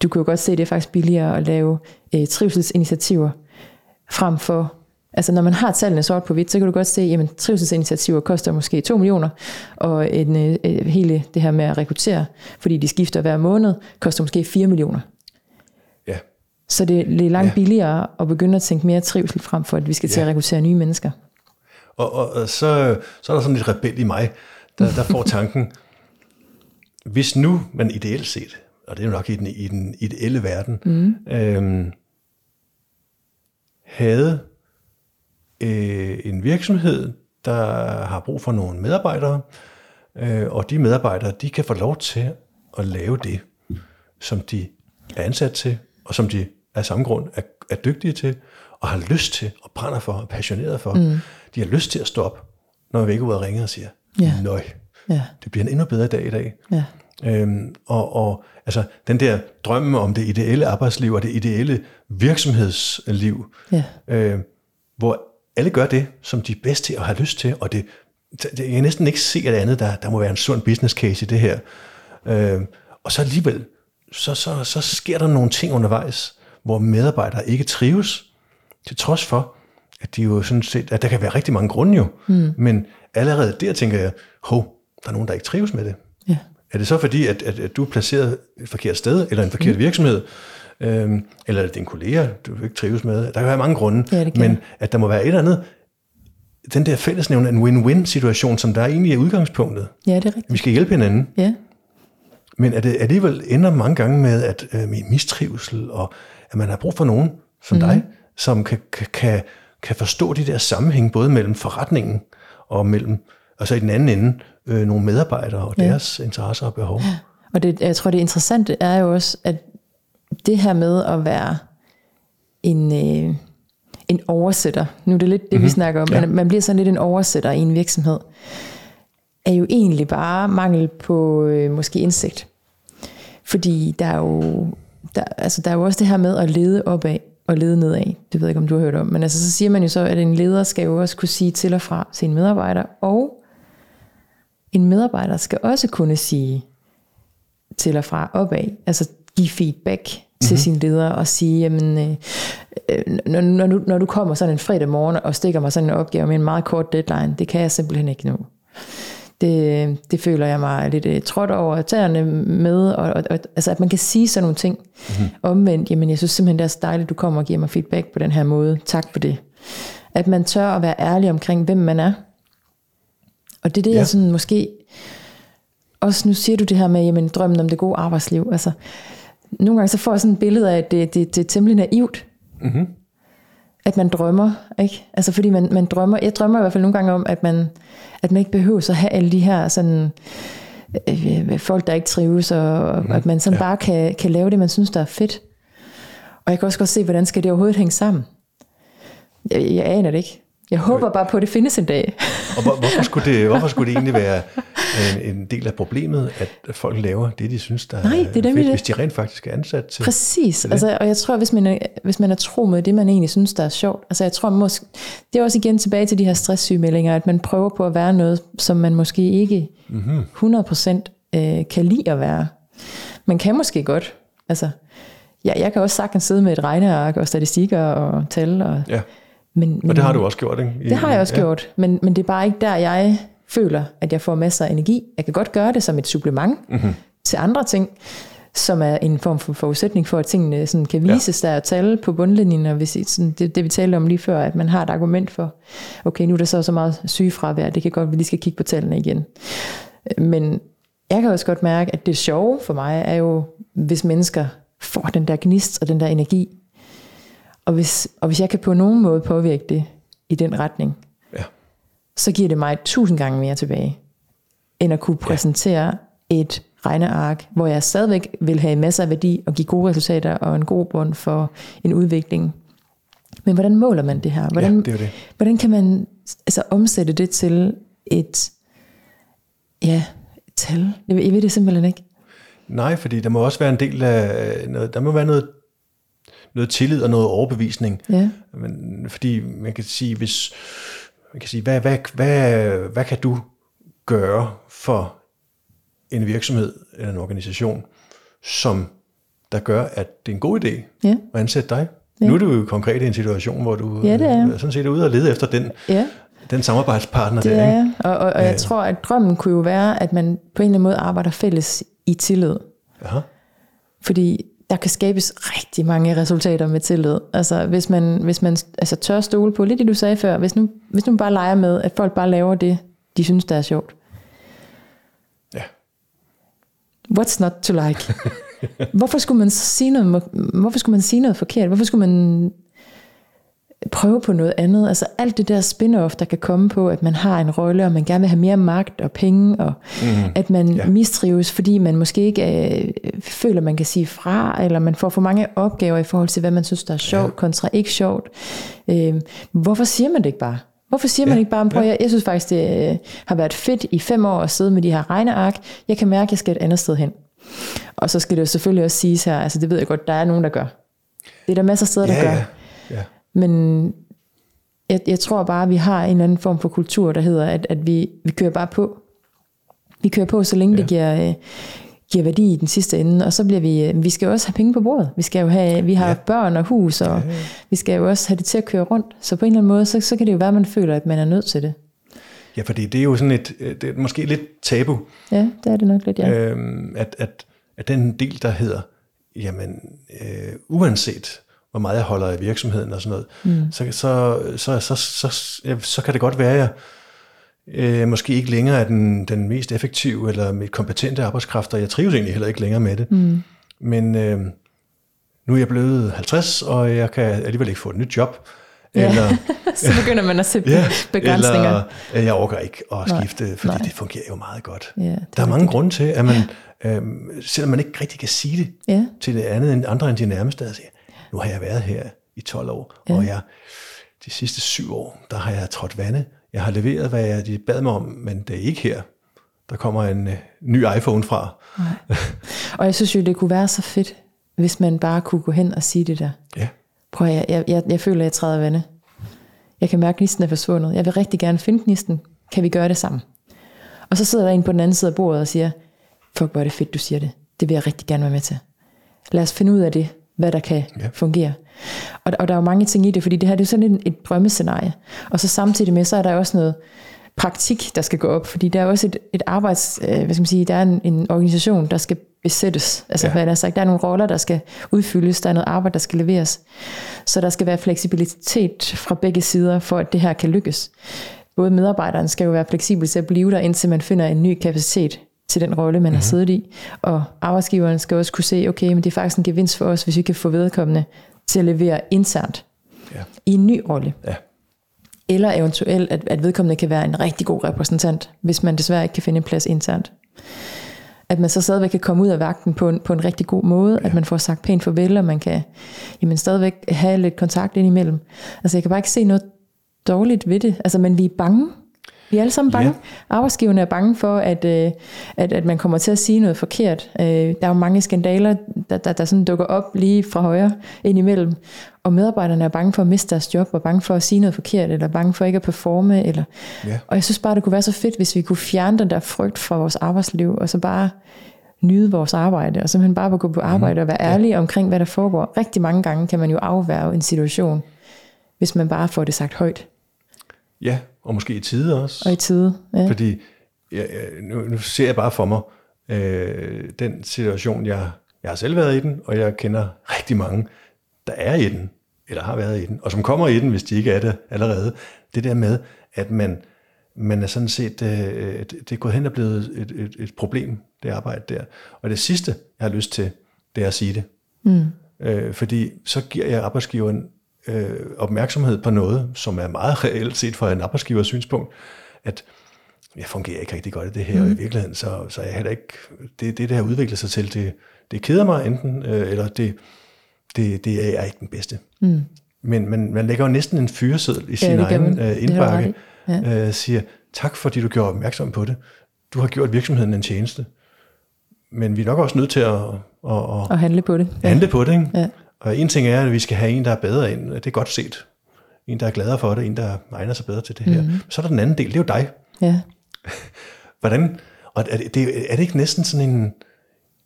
du kan jo godt se, at det er faktisk billigere at lave øh, trivselsinitiativer, frem for, altså når man har tallene sort på hvidt, så kan du godt se, at trivselsinitiativer koster måske 2 millioner, og en, øh, øh, hele det her med at rekruttere, fordi de skifter hver måned, koster måske 4 millioner. Ja. Så det, det er langt ja. billigere at begynde at tænke mere trivsel frem for, at vi skal til ja. at rekruttere nye mennesker. Og, og, og så, så er der sådan lidt rebel i mig, der, der får tanken, hvis nu man ideelt set, og det er jo nok i den, i den ideelle verden, mm. øhm, havde øh, en virksomhed, der har brug for nogle medarbejdere, øh, og de medarbejdere, de kan få lov til at lave det, som de er ansat til, og som de af samme grund er, er dygtige til, og har lyst til, og brænder for, og passioneret for. Mm. De har lyst til at stoppe, når vi ikke er ude og ringe og siger, ja. nøj, ja. det bliver en endnu bedre dag i dag. Ja. Øhm, og, og altså den der drømme om det ideelle arbejdsliv og det ideelle virksomhedsliv, ja. øh, hvor alle gør det, som de er bedst til og har lyst til, og det, det jeg kan næsten ikke se, at det andet, der, der må være en sund business case i det her. Øh, og så alligevel, så, så, så sker der nogle ting undervejs, hvor medarbejdere ikke trives, til trods for, at de jo sådan set, at der kan være rigtig mange grunde jo, mm. men allerede der tænker jeg, hov, der er nogen, der ikke trives med det. Ja. Er det så fordi, at, at, at du er placeret et forkert sted, eller en forkert mm. virksomhed, øhm, eller er din kollega, du ikke trives med? Der kan være mange grunde, ja, men at der må være et eller andet, den der fællesnævn, en win-win situation, som der egentlig er udgangspunktet. Ja, det er rigtigt. Vi skal hjælpe hinanden. Ja. Men at det alligevel ender mange gange med, at øh, med mistrivsel, og at man har brug for nogen som mm. dig, som kan, kan, kan, kan forstå de der sammenhæng, både mellem forretningen og mellem, altså i den anden ende, øh, nogle medarbejdere og ja. deres interesser og behov. Og det, jeg tror, det interessante er jo også, at det her med at være en, øh, en oversætter, nu er det lidt det, mm-hmm. vi mhm. snakker om, ja. men man bliver sådan lidt en oversætter i en virksomhed, er jo egentlig bare mangel på øh, måske indsigt. Fordi der er jo, der, altså der er jo også det her med at lede opad og lede nedad. Det ved jeg ikke, om du har hørt om. Men altså, så siger man jo så, at en leder skal jo også kunne sige til og fra sine medarbejdere, og en medarbejder skal også kunne sige til og fra opad, altså give feedback til mm-hmm. sin leder og sige, jamen, øh, øh, når, når, du, når du kommer sådan en fredag morgen og stikker mig sådan en opgave med en meget kort deadline, det kan jeg simpelthen ikke nu. Det, det føler jeg mig lidt uh, trådt over tæerne med, og, og, og, altså at man kan sige sådan nogle ting. Mm-hmm. Omvendt, jamen jeg synes simpelthen, det er så dejligt, at du kommer og giver mig feedback på den her måde. Tak for det. At man tør at være ærlig omkring, hvem man er. Og det er det, ja. jeg sådan måske... Også nu siger du det her med, jamen drømmen om det gode arbejdsliv. Altså, nogle gange så får jeg sådan et billede af, at det, det, det er temmelig naivt. Mm-hmm. At man drømmer, ikke? Altså fordi man, man drømmer, jeg drømmer i hvert fald nogle gange om, at man, at man ikke behøver at have alle de her sådan, øh, folk, der ikke trives, og mm, at man sådan ja. bare kan, kan lave det, man synes, der er fedt. Og jeg kan også godt se, hvordan skal det overhovedet hænge sammen. Jeg, jeg aner det ikke. Jeg håber bare på, at det findes en dag. og hvor, hvorfor, skulle det, hvorfor skulle det egentlig være en, en del af problemet, at folk laver det, de synes, der Nej, det er, fedt, det. hvis de rent faktisk er ansat til Præcis, til altså, og jeg tror, hvis man, er, hvis man er tro med det, man egentlig synes, der er sjovt, altså jeg tror, måske, det er også igen tilbage til de her stresssygemeldinger, at man prøver på at være noget, som man måske ikke mm-hmm. 100% øh, kan lide at være. Man kan måske godt, altså, ja, jeg kan også sagtens sidde med et regneark og statistikker og tal og... Ja men, men, og det har du også gjort, ikke? I, det har jeg også ja. gjort, men, men det er bare ikke der, jeg føler, at jeg får masser af energi. Jeg kan godt gøre det som et supplement mm-hmm. til andre ting, som er en form for forudsætning for, at tingene sådan kan vises ja. der og tale på bundlinjen, og hvis, sådan, det, det vi talte om lige før, at man har et argument for, okay, nu er der så så meget sygefravær, det kan godt, at vi lige skal kigge på tallene igen. Men jeg kan også godt mærke, at det sjove for mig er jo, hvis mennesker får den der gnist og den der energi, og hvis, og hvis jeg kan på nogen måde påvirke det i den retning, ja. så giver det mig tusind gange mere tilbage, end at kunne præsentere ja. et regneark, hvor jeg stadigvæk vil have masser af værdi og give gode resultater og en god bund for en udvikling. Men hvordan måler man det her? Hvordan, ja, det er det. hvordan kan man altså, omsætte det til et, ja, et tal? Jeg ved det simpelthen ikke. Nej, fordi der må også være en del af noget, der må være noget noget tillid og noget overbevisning. Ja. Men, fordi man kan sige, hvis, man kan sige, hvad, hvad, hvad, hvad kan du gøre for en virksomhed eller en organisation, som der gør, at det er en god idé ja. at ansætte dig? Ja. Nu er du jo konkret i en situation, hvor du ja, det er. sådan set er ude og lede efter den, ja. den samarbejdspartner det der. Er. Og, og, og jeg tror, at drømmen kunne jo være, at man på en eller anden måde arbejder fælles i tillid. Aha. Fordi der kan skabes rigtig mange resultater med tillid. Altså hvis man, hvis man altså, tør stole på, lidt det du sagde før, hvis nu, hvis nu bare leger med, at folk bare laver det, de synes, der er sjovt. Ja. What's not to like? hvorfor skulle man sige noget, hvorfor skulle man sige noget forkert? Hvorfor skulle man prøve på noget andet. Altså alt det der spin-off, der kan komme på, at man har en rolle, og man gerne vil have mere magt og penge, og mm, at man ja. mistrives, fordi man måske ikke øh, føler, man kan sige fra, eller man får for mange opgaver i forhold til, hvad man synes, der er sjovt, ja. kontra ikke sjovt. Øh, hvorfor siger man det ikke bare? Hvorfor siger man ikke bare, prøv, ja. jeg, jeg synes faktisk, det øh, har været fedt i fem år at sidde med de her regneark. Jeg kan mærke, at jeg skal et andet sted hen. Og så skal det jo selvfølgelig også siges her, altså det ved jeg godt, der er nogen, der gør. Det er der masser af steder, ja, der gør. Men jeg, jeg tror bare, at vi har en eller anden form for kultur, der hedder, at, at vi, vi kører bare på. Vi kører på, så længe ja. det giver, øh, giver værdi i den sidste ende, og så bliver vi, øh, vi skal jo også have penge på bordet. Vi skal jo have, vi har ja. børn og hus, og ja, ja. vi skal jo også have det til at køre rundt. Så på en eller anden måde, så, så kan det jo være, at man føler, at man er nødt til det. Ja, fordi det er jo sådan et, det er måske lidt tabu. Ja, det er det nok lidt, ja. Øhm, at, at, at den del, der hedder, jamen, øh, uanset hvor meget jeg holder af virksomheden og sådan noget, mm. så, så, så, så, så, ja, så kan det godt være, at jeg øh, måske ikke længere er den, den mest effektive eller mit kompetente arbejdskraft, og jeg trives egentlig heller ikke længere med det. Mm. Men øh, nu er jeg blevet 50, og jeg kan alligevel ikke få et nyt job. Ja. Eller, så begynder man at se ja, begrænsninger. Eller øh, jeg overgår ikke at skifte, nej, fordi nej. det fungerer jo meget godt. Ja, der er mange grunde til, at man, øh, selvom man ikke rigtig kan sige det ja. til det andet end andre end de nærmeste, at sige, nu har jeg været her i 12 år, ja. og jeg de sidste syv år, der har jeg trådt vande. Jeg har leveret, hvad jeg, de bad mig om, men det er ikke her. der kommer en uh, ny iPhone fra. Nej. Og jeg synes jo, det kunne være så fedt, hvis man bare kunne gå hen og sige det der. Ja. Prøv jeg, jeg, jeg, jeg føler, at jeg træder vande. Jeg kan mærke, at gnisten er forsvundet. Jeg vil rigtig gerne finde gnisten. Kan vi gøre det sammen? Og så sidder der en på den anden side af bordet og siger, fuck, hvor er det fedt, du siger det. Det vil jeg rigtig gerne være med til. Lad os finde ud af det, hvad der kan ja. fungere. Og, og der er jo mange ting i det, fordi det her det er sådan et, et drømmescenarie. Og så samtidig med, så er der også noget praktik, der skal gå op, fordi der er også et, et arbejds, øh, hvad skal man sige, der er en, en organisation, der skal besættes. Altså, ja. hvad der, er sagt, der er nogle roller, der skal udfyldes, der er noget arbejde, der skal leveres. Så der skal være fleksibilitet fra begge sider, for at det her kan lykkes. Både medarbejderen skal jo være fleksibel til at blive der, indtil man finder en ny kapacitet til den rolle, man mm-hmm. har mhm. siddet i. Og arbejdsgiveren skal også kunne se, okay, men det er faktisk en gevinst for os, hvis vi kan få vedkommende til at levere internt ja. i en ny rolle. Ja. Eller eventuelt, at, at vedkommende kan være en rigtig god repræsentant, hvis man desværre ikke kan finde en plads internt. At man så stadigvæk kan komme ud af vagten på en, på en rigtig god måde, ja. at man får sagt pænt farvel, og man kan jamen, stadigvæk have lidt kontakt indimellem. Altså jeg kan bare ikke se noget dårligt ved det. Altså, men vi er bange vi er alle sammen bange. Ja. Arbejdsgiverne er bange for, at, øh, at, at man kommer til at sige noget forkert. Øh, der er jo mange skandaler, der, der, der sådan dukker op lige fra højre ind imellem. Og medarbejderne er bange for at miste deres job, og bange for at sige noget forkert, eller bange for ikke at performe. Eller, ja. Og jeg synes bare, det kunne være så fedt, hvis vi kunne fjerne den der frygt fra vores arbejdsliv, og så bare nyde vores arbejde, og simpelthen bare gå på mhm. arbejde og være ærlige ja. omkring, hvad der foregår. Rigtig mange gange kan man jo afværge en situation, hvis man bare får det sagt højt. Ja, og måske i tide også. Og i tide, ja. Fordi ja, nu, nu ser jeg bare for mig øh, den situation, jeg, jeg har selv været i den, og jeg kender rigtig mange, der er i den, eller har været i den, og som kommer i den, hvis de ikke er det allerede. Det der med, at man, man er sådan set, øh, det er gået hen og blevet et, et, et problem, det arbejde der. Og det sidste, jeg har lyst til, det er at sige det. Mm. Øh, fordi så giver jeg arbejdsgiveren øh, opmærksomhed på noget, som er meget reelt set fra en arbejdsgivers synspunkt, at jeg fungerer ikke rigtig godt i det her, mm. og i virkeligheden, så, så jeg heller ikke, det, det der udvikler sig til, det, det keder mig enten, øh, eller det, det, det er ikke den bedste. Mm. Men man, man lægger jo næsten en fyreseddel i sin ja, egen øh, indbakke, ja. øh, siger, tak fordi du gjorde opmærksom på det. Du har gjort virksomheden en tjeneste. Men vi er nok også nødt til at... At, at, at handle på det. Handle ja. på det, ikke? Ja. Og en ting er, at vi skal have en, der er bedre ind. Det er godt set. En, der er gladere for det, en, der egner sig bedre til det her. Mm-hmm. Så er der den anden del, det er jo dig. Ja. Hvordan, og er det, er det ikke næsten sådan en,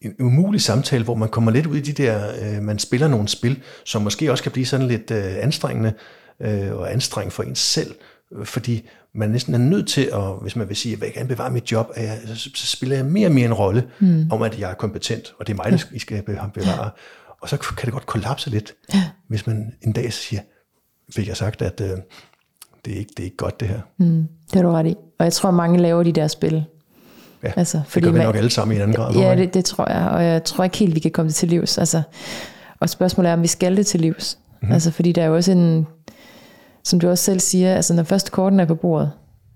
en umulig samtale, hvor man kommer lidt ud i de der, øh, man spiller nogle spil, som måske også kan blive sådan lidt øh, anstrengende, øh, og anstrengende for ens selv, fordi man næsten er nødt til at, hvis man vil sige, at jeg gerne bevare mit job, at jeg, så, så spiller jeg mere og mere en rolle mm. om, at jeg er kompetent, og det er mig, der I skal bevare. Og så kan det godt kollapse lidt, ja. hvis man en dag siger, fik jeg sagt, at øh, det, er ikke, det er ikke godt det her. Mm, det har du ret i. Og jeg tror, mange laver de der spil. Ja, altså, fordi det gør vi nok alle sammen i en anden grad. Ja, det, det tror jeg, og jeg tror ikke helt, vi kan komme det til livs. Altså, og spørgsmålet er, om vi skal det til livs. Mm-hmm. Altså, fordi der er jo også en, som du også selv siger, altså når først korten er på bordet,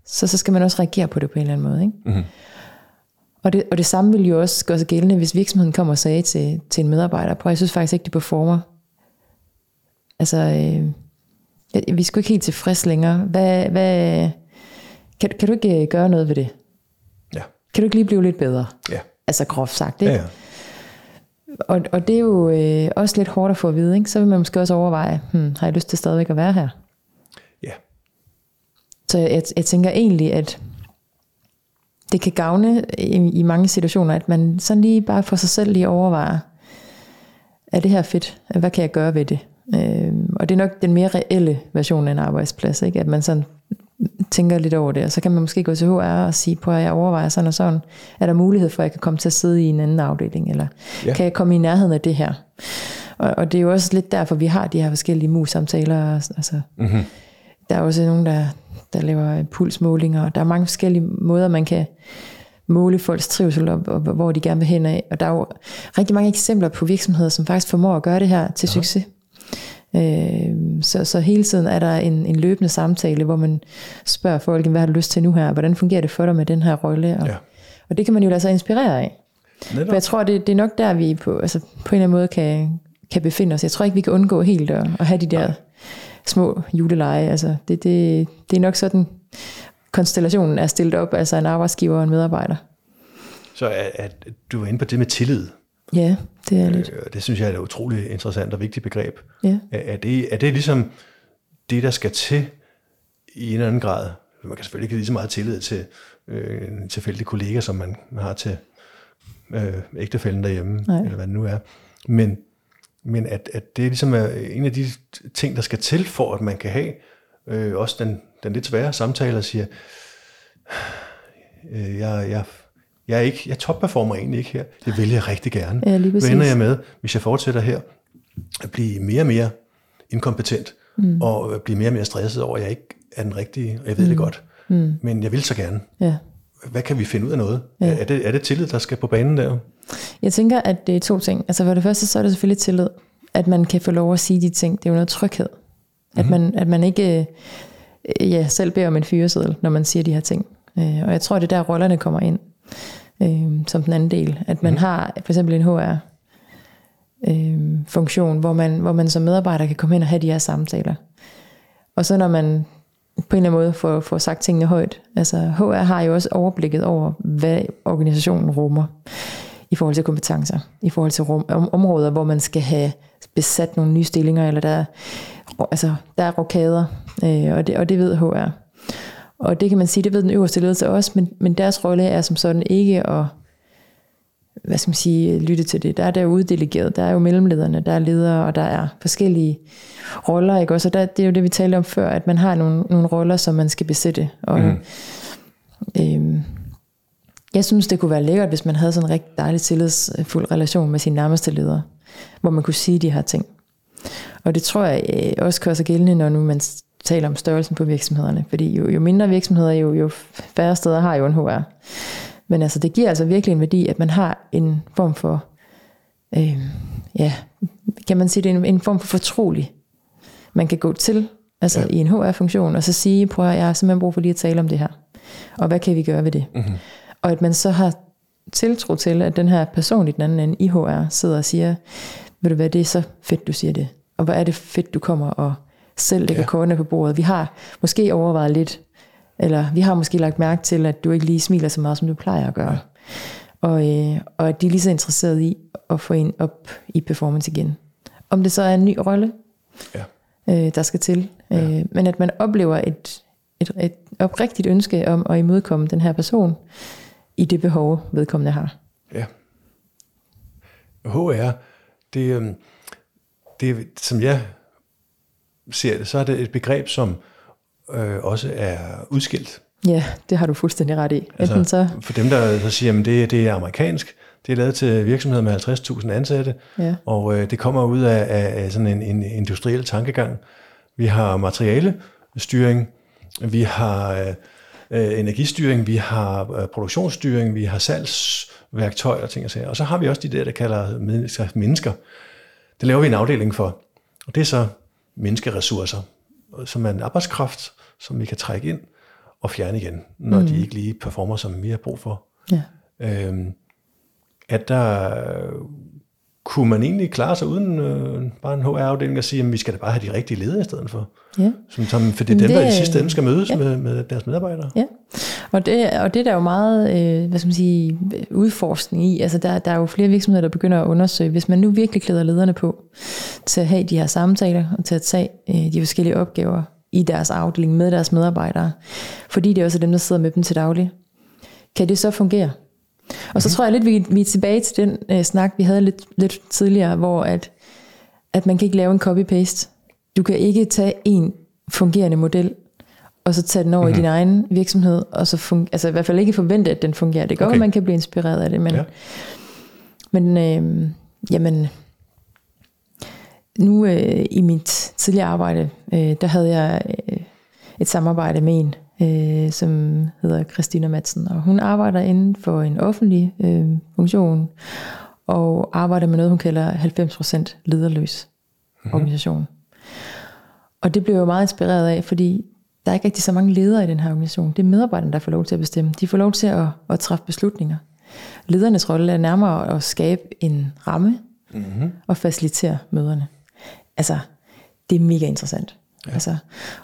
så, så skal man også reagere på det på en eller anden måde. Ikke? Mm-hmm. Og det, og det samme vil jo også gøre sig gældende, hvis virksomheden kommer og sagde til, til en medarbejder, på jeg synes faktisk ikke, det performer. Altså, øh, vi skal ikke helt tilfreds længere. Hvad, hvad, kan, kan du ikke øh, gøre noget ved det? Ja. Kan du ikke lige blive lidt bedre? Ja. Altså groft sagt, ikke? Ja, ja. Og, og det er jo øh, også lidt hårdt at få at vide, ikke? Så vil man måske også overveje, hmm, har jeg lyst til stadigvæk at være her? Ja. Så jeg, jeg tænker egentlig, at det kan gavne i, i mange situationer, at man sådan lige bare for sig selv lige overvejer, er det her fedt? Hvad kan jeg gøre ved det? Øh, og det er nok den mere reelle version af en arbejdsplads, ikke? at man sådan tænker lidt over det, og så kan man måske gå til HR og sige, på at jeg overvejer sådan og sådan, er der mulighed for, at jeg kan komme til at sidde i en anden afdeling, eller ja. kan jeg komme i nærheden af det her? Og, og det er jo også lidt derfor, vi har de her forskellige mus-samtaler. Altså, mm-hmm. Der er også nogen, der, der laver pulsmålinger, og der er mange forskellige måder, man kan måle folks trivsel, og, og hvor de gerne vil hen af. Og der er jo rigtig mange eksempler på virksomheder, som faktisk formår at gøre det her til ja. succes. Øh, så, så hele tiden er der en, en løbende samtale, hvor man spørger folk, hvad har du lyst til nu her? Hvordan fungerer det for dig med den her rolle? Og, ja. og det kan man jo lade sig inspirere af. Netop. For jeg tror, det, det er nok der, vi på, altså på en eller anden måde kan, kan befinde os. Jeg tror ikke, vi kan undgå helt at, at have de der... Nej små juleleje. Altså, det, det, det er nok sådan, konstellationen er stillet op, altså en arbejdsgiver og en medarbejder. Så at, at du er inde på det med tillid. Ja, det er lidt. Øh, Det synes jeg er et utroligt interessant og vigtigt begreb. Ja. Er, er, det, er det ligesom det, der skal til i en eller anden grad? Man kan selvfølgelig ikke lige så meget tillid til øh, en tilfældig kollega, som man har til øh, ægtefælden derhjemme, Nej. eller hvad det nu er. Men, men at, at det ligesom er en af de ting, der skal til, for at man kan have øh, også den, den lidt svære samtale, og siger, øh, jeg, jeg, jeg, er ikke, jeg topperformer egentlig ikke her. Det vil jeg rigtig gerne. Ja, lige Hvad ender jeg med, hvis jeg fortsætter her, at blive mere og mere inkompetent, mm. og blive mere og mere stresset over, at jeg ikke er den rigtige, og jeg ved mm. det godt. Mm. Men jeg vil så gerne. Ja. Hvad kan vi finde ud af noget? Ja. Er, det, er det tillid, der skal på banen der? Jeg tænker, at det er to ting. Altså for det første, så er det selvfølgelig tillid, at man kan få lov at sige de ting. Det er jo noget tryghed. At, man, at man ikke øh, ja, selv beder om en fyreseddel, når man siger de her ting. Øh, og jeg tror, det er der rollerne kommer ind, øh, som den anden del. At man har for eksempel en HR, øh, funktion, hvor man, hvor man som medarbejder kan komme ind og have de her samtaler. Og så når man på en eller anden måde får, får sagt tingene højt. Altså HR har jo også overblikket over, hvad organisationen rummer i forhold til kompetencer, i forhold til rum, om, områder, hvor man skal have besat nogle nye stillinger, eller der, altså, der er rokader, øh, og, det, og det ved HR. Og det kan man sige, det ved den øverste ledelse også, men, men deres rolle er som sådan ikke at hvad skal man sige, lytte til det. Der er der uddelegeret, der er jo mellemlederne, der er ledere, og der er forskellige roller, ikke også? Og der, det er jo det, vi talte om før, at man har nogle, nogle roller, som man skal besætte. Og, mm. øhm, jeg synes, det kunne være lækkert, hvis man havde sådan en rigtig dejlig tillidsfuld relation med sine nærmeste ledere, hvor man kunne sige de her ting. Og det tror jeg øh, også gør sig gældende, når nu man taler om størrelsen på virksomhederne. Fordi jo, jo mindre virksomheder, jo, jo færre steder har jo en HR. Men altså, det giver altså virkelig en værdi, at man har en form for, øh, ja, kan man sige, det er en, en form for fortrolig, man kan gå til, altså Ja. i en HR-funktion, og så sige, prøv at jeg har simpelthen brug for lige at tale om det her. Og hvad kan vi gøre ved det? Mm-hmm. Og at man så har tiltro til, at den her person i den anden ende i HR sidder og siger, ved du hvad, det er så fedt, du siger det. Og hvor er det fedt, du kommer og selv lægger ja. kortene på bordet. Vi har måske overvejet lidt, eller vi har måske lagt mærke til, at du ikke lige smiler så meget, som du plejer at gøre. Ja. Og, øh, og at de er lige så interesserede i at få en op i performance igen. Om det så er en ny rolle, Ja. øh, der skal til. Ja. Øh, men at man oplever et, et, et oprigtigt ønske om at imødekomme den her person i det behov, vedkommende har. Ja. HR, det, øhm, det, som jeg ser det, så er det et begreb, som øh, også er udskilt. Ja, det har du fuldstændig ret i. Enten altså, så, For dem, der så siger, at det, det er amerikansk, det er lavet til virksomheder med 50.000 ansatte, Ja. og øh, det kommer ud af, af, af sådan en, en industriel tankegang. Vi har materialestyring, vi har øh, øh, energistyring, vi har øh, produktionsstyring, vi har salgsværktøj og ting og sager. Og så har vi også de der, der kalder mennesker. mennesker. Det laver vi en afdeling for. Og det er så menneskeressourcer, som er en arbejdskraft, som vi kan trække ind og fjerne igen, når mm. de ikke lige performer, som vi har brug for. ja. Øhm, at der kunne man egentlig klare sig uden øh, bare en HR-afdeling og sige, at vi skal da bare have de rigtige ledere i stedet for. Ja. Som, som, for det er dem, Det- der i sidste ende skal mødes ja. med, med deres medarbejdere. Ja, og det, og det er der jo meget øh, hvad skal man sige, udforskning i. Altså der, der er jo flere virksomheder, der begynder at undersøge, hvis man nu virkelig klæder lederne på til at have de her samtaler og til at tage øh, de forskellige opgaver i deres afdeling med deres medarbejdere, fordi det også er dem, der sidder med dem til daglig. Kan det så fungere? Og så tror jeg lidt, vi, vi er tilbage til den øh, snak, vi havde lidt, lidt tidligere, hvor at, at man kan ikke lave en copy-paste. Du kan ikke tage en fungerende model, og så tage den over mm-hmm. i din egen virksomhed, og så fun- altså i hvert fald ikke forvente, at den fungerer. Det går, Okay. at man kan blive inspireret af det, men, ja. men øh, jamen, nu øh, i mit tidligere arbejde, øh, der havde jeg øh, et samarbejde med en, øh, som hedder Christina Madsen, og hun arbejder inden for en offentlig øh, funktion, og arbejder med noget, hun kalder 90% lederløs mm-hmm. organisation. Og det blev jeg jo meget inspireret af, fordi der er ikke rigtig så mange ledere i den her organisation. Det er medarbejderne, der får lov til at bestemme. De får lov til at, at træffe beslutninger. Ledernes rolle er nærmere at skabe en ramme mm-hmm. og facilitere møderne. Altså, det er mega interessant. Ja. Altså,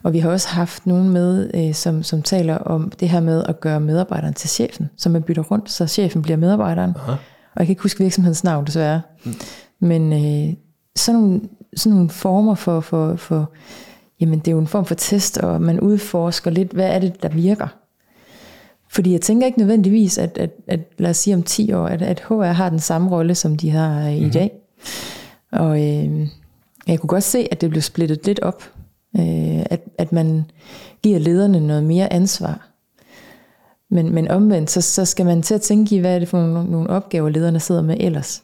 og vi har også haft nogen med, øh, som, som taler om det her med at gøre medarbejderen til chefen, så man bytter rundt, så chefen bliver medarbejderen. Aha. Og jeg kan ikke huske virksomhedens navn desværre. Mm. Men øh, sådan, nogle, sådan nogle former for, for, for, jamen det er jo en form for test, og man udforsker lidt, hvad er det, der virker. Fordi jeg tænker ikke nødvendigvis, at, at, at lad os sige om 10 år, at, at HR har den samme rolle, som de har i mm-hmm. dag. Og øh, jeg kunne godt se, at det blev splittet lidt op. Øh, at, at man giver lederne noget mere ansvar. Men, men omvendt, så, så skal man til at tænke i, hvad er det for nogle, nogle opgaver, lederne sidder med ellers.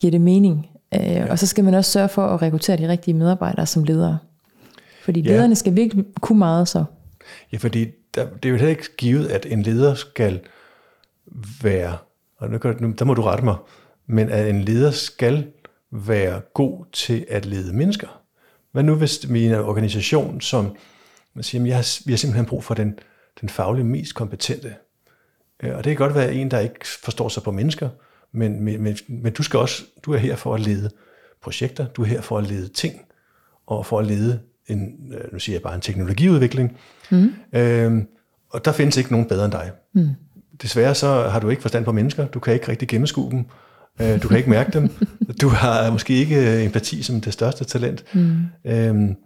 Giver det mening? Øh, ja. Og så skal man også sørge for at rekruttere de rigtige medarbejdere som ledere. Fordi ja. lederne skal virkelig kunne meget så. Ja, fordi der, det er jo heller ikke givet, at en leder skal være, og nu, nu, der må du rette mig, men at en leder skal være god til at lede mennesker. Hvad nu hvis vi er en organisation, som man siger, jeg har, vi har simpelthen brug for den, den faglige mest kompetente. Øh, og det kan godt være en, der ikke forstår sig på mennesker, men, men, men, men du, skal også, du er her for at lede projekter, du er her for at lede ting, og for at lede en, øh, nu siger jeg bare en teknologiudvikling. Mm. Øhm, og der findes ikke nogen bedre end dig. Mm. Desværre så har du ikke forstand på mennesker, du kan ikke rigtig gennemskue dem, øh, du kan ikke mærke dem, du har måske ikke øh, empati som det største talent. Mm. Øhm,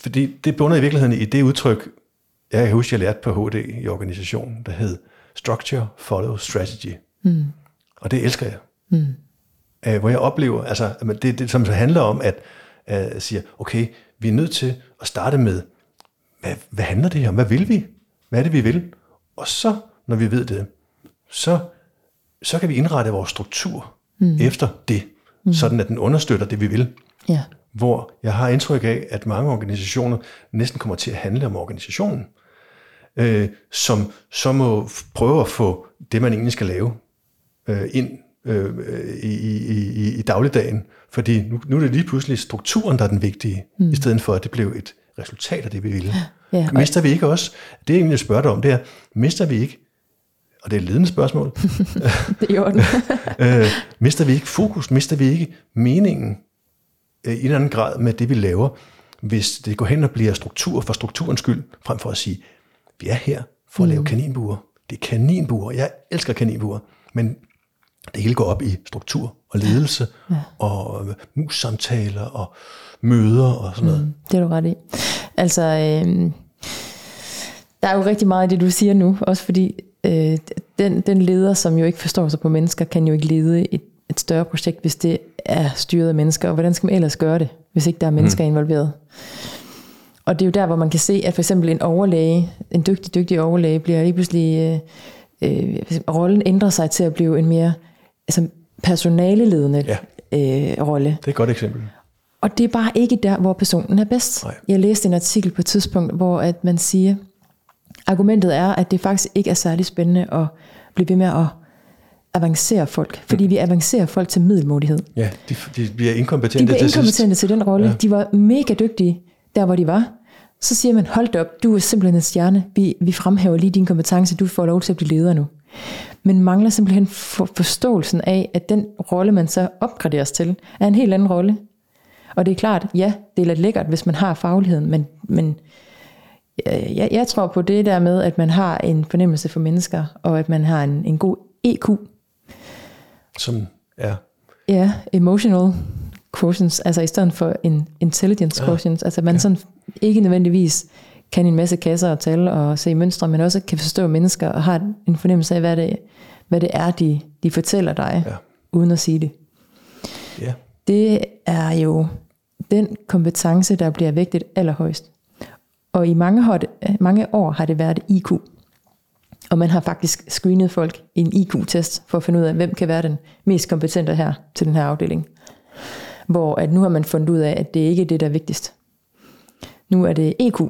fordi det bunder i virkeligheden i det udtryk, jeg kan huske, jeg lærte på HD i organisationen, der hed Structure Follow Strategy. Mm. Og det elsker jeg. Mm. Øh, hvor jeg oplever, altså det, det som så handler om, at uh, siger, okay, vi er nødt til at starte med, hvad, hvad handler det her om? Hvad vil vi? Hvad er det, vi vil? Og så, når vi ved det, så, så kan vi indrette vores struktur mm. efter det, mm. sådan at den understøtter det, vi vil. Ja. Hvor jeg har indtryk af, at mange organisationer næsten kommer til at handle om organisationen, øh, som så må prøve at få det, man egentlig skal lave, øh, ind øh, i, i, i, i dagligdagen. Fordi nu, nu er det lige pludselig strukturen, der er den vigtige, mm. i stedet for at det blev et resultat af det, vi ville. Ja, mister vi ikke også, det er egentlig, spørger dig om, det er, mister vi ikke, og det er et ledende spørgsmål, det er øh, mister vi ikke fokus, mister vi ikke meningen øh, i en eller anden grad med det, vi laver, hvis det går hen og bliver struktur for strukturens skyld, frem for at sige, vi er her for at mm. lave kaninbuer. Det er kaninbuer. Jeg elsker kaninbuer. Men det hele går op i struktur og ledelse ja. og mus-samtaler og møder og sådan noget. Mm, det er du ret i. Altså, øh, der er jo rigtig meget af det, du siger nu, også fordi øh, den, den leder, som jo ikke forstår sig på mennesker, kan jo ikke lede et, et større projekt, hvis det er styret af mennesker. Og hvordan skal man ellers gøre det, hvis ikke der er mennesker mm. involveret? Og det er jo der, hvor man kan se, at for eksempel en overlæge, en dygtig, dygtig overlæge, bliver lige pludselig, øh, øh, rollen ændrer sig til at blive en mere altså personaleledende ja. øh, rolle. Det er et godt eksempel. Og det er bare ikke der, hvor personen er bedst. Nej. Jeg læste en artikel på et tidspunkt, hvor at man siger, argumentet er, at det faktisk ikke er særlig spændende at blive ved med at avancere folk, fordi mm. vi avancerer folk til middelmodighed. Ja, de, de bliver inkompetente, de bliver inkompetente til, til den rolle. Ja. De var mega dygtige der, hvor de var. Så siger man, hold op, du er simpelthen en stjerne. Vi, vi fremhæver lige din kompetence, du får lov til at blive leder nu men mangler simpelthen for, forståelsen af, at den rolle, man så opgraderes til, er en helt anden rolle. Og det er klart, ja, det er lidt lækkert, hvis man har fagligheden, men, men jeg, jeg tror på det der med, at man har en fornemmelse for mennesker, og at man har en, en god EQ. Som er? Ja, emotional quotients, altså i stedet for en intelligence ja. quotients, altså man ja. sådan ikke nødvendigvis kan en masse kasser og tal og se mønstre, men også kan forstå mennesker og har en fornemmelse af, hvad det, hvad det er, de, de fortæller dig, ja. uden at sige det. Ja. Det er jo den kompetence, der bliver vægtet allerhøjst. Og i mange, år, mange år har det været IQ. Og man har faktisk screenet folk i en IQ-test, for at finde ud af, hvem kan være den mest kompetente her til den her afdeling. Hvor at nu har man fundet ud af, at det ikke er det, der er vigtigst. Nu er det EQ,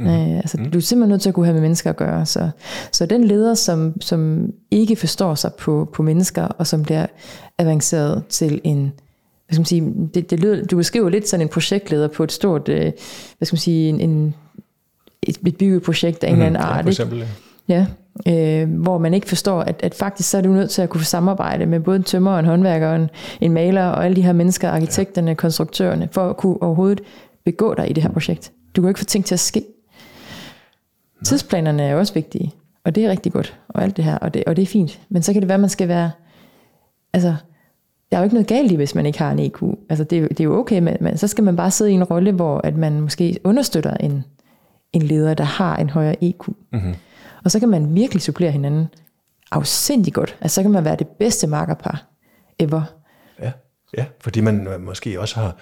Mm. Øh, altså, mm. Du er simpelthen nødt til at kunne have med mennesker at gøre. Så, så den leder, som, som ikke forstår sig på, på mennesker, og som bliver avanceret til en, hvad skal man sige, det, det lyder, du beskriver lidt sådan en projektleder på et stort, øh, hvad skal man sige, en, en, et, et byggeprojekt af en mm, eller anden art. Ja, for eksempel, ja. øh, hvor man ikke forstår, at, at faktisk så er du nødt til at kunne samarbejde med både en tømmer, en håndværker, og en, en maler og alle de her mennesker, arkitekterne, konstruktørerne, for at kunne overhovedet begå dig i det her projekt. Du kan ikke få ting til at ske. Tidsplanerne er også vigtige, og det er rigtig godt, og alt det her, og det, og det er fint. Men så kan det være, at man skal være, altså, der er jo ikke noget galt i, hvis man ikke har en EQ. Altså, det, er, det er jo okay, men, men så skal man bare sidde i en rolle, hvor at man måske understøtter en, en leder, der har en højere EQ. Mm-hmm. Og så kan man virkelig supplere hinanden afsindig godt. Altså, så kan man være det bedste markerpar ever. Ja, ja fordi man måske også har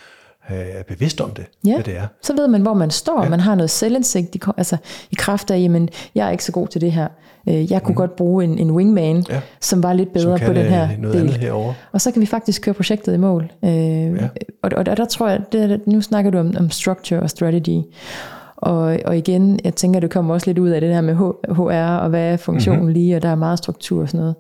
er bevidst om det, ja. hvad det er. så ved man, hvor man står. Ja. Man har noget selvindsigt i, altså, i kraft af, jamen, jeg er ikke så god til det her. Øh, jeg kunne mm. godt bruge en, en wingman, ja. som var lidt bedre på den her noget del. Andet herovre. Og så kan vi faktisk køre projektet i mål. Øh, ja. og, og der, der tror jeg, det, nu snakker du om, om structure og strategy. Og, og igen, jeg tænker, det kommer også lidt ud af det her med HR, og hvad er funktionen mm-hmm. lige, og der er meget struktur og sådan noget.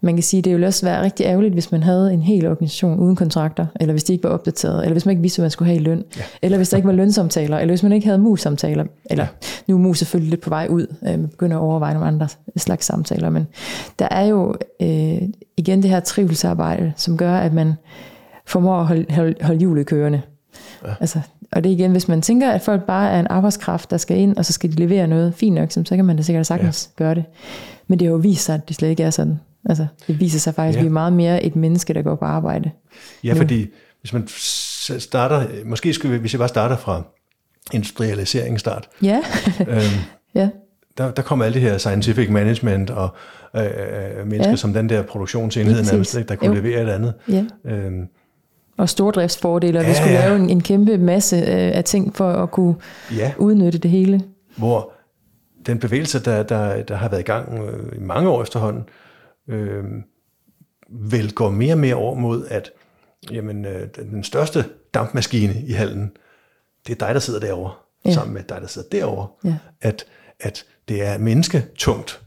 Man kan sige, det ville også være rigtig ærgerligt, hvis man havde en hel organisation uden kontrakter, eller hvis de ikke var opdateret, eller hvis man ikke vidste, hvad man skulle have i løn, ja. eller hvis der ikke var lønsamtaler, eller hvis man ikke havde mus-samtaler, eller ja. nu er mus selvfølgelig lidt på vej ud, øh, man begynder at overveje nogle andre slags samtaler, men der er jo øh, igen det her trivselsarbejde, som gør, at man formår at holde, holde, holde hjulet kørende. Ja. Altså, og det er igen, hvis man tænker, at folk bare er en arbejdskraft, der skal ind, og så skal de levere noget fint nok, så kan man da sikkert sagtens ja. gøre det. Men det har jo vist sig, at det slet ikke er sådan. Altså, det viser sig faktisk, ja. at vi er meget mere et menneske, der går på arbejde. Ja, nu. fordi hvis man starter, måske skulle vi, hvis jeg bare starter fra industrialisering start. Ja. øhm, ja. Der, der kommer alle det her scientific management og øh, øh mennesker ja. som den der produktionsenhed, nærmest, der kunne jo. levere et andet. Ja. Øhm, og stordriftsfordele, og ja, vi skulle ja. lave en, en kæmpe masse øh, af ting for at kunne ja. udnytte det hele. Hvor den bevægelse, der, der, der har været i gang øh, i mange år efterhånden, øh, vel går mere og mere over mod, at jamen, øh, den største dampmaskine i hallen, det er dig, der sidder derovre, ja. sammen med dig, der sidder derovre. Ja. At, at det er mennesketungt.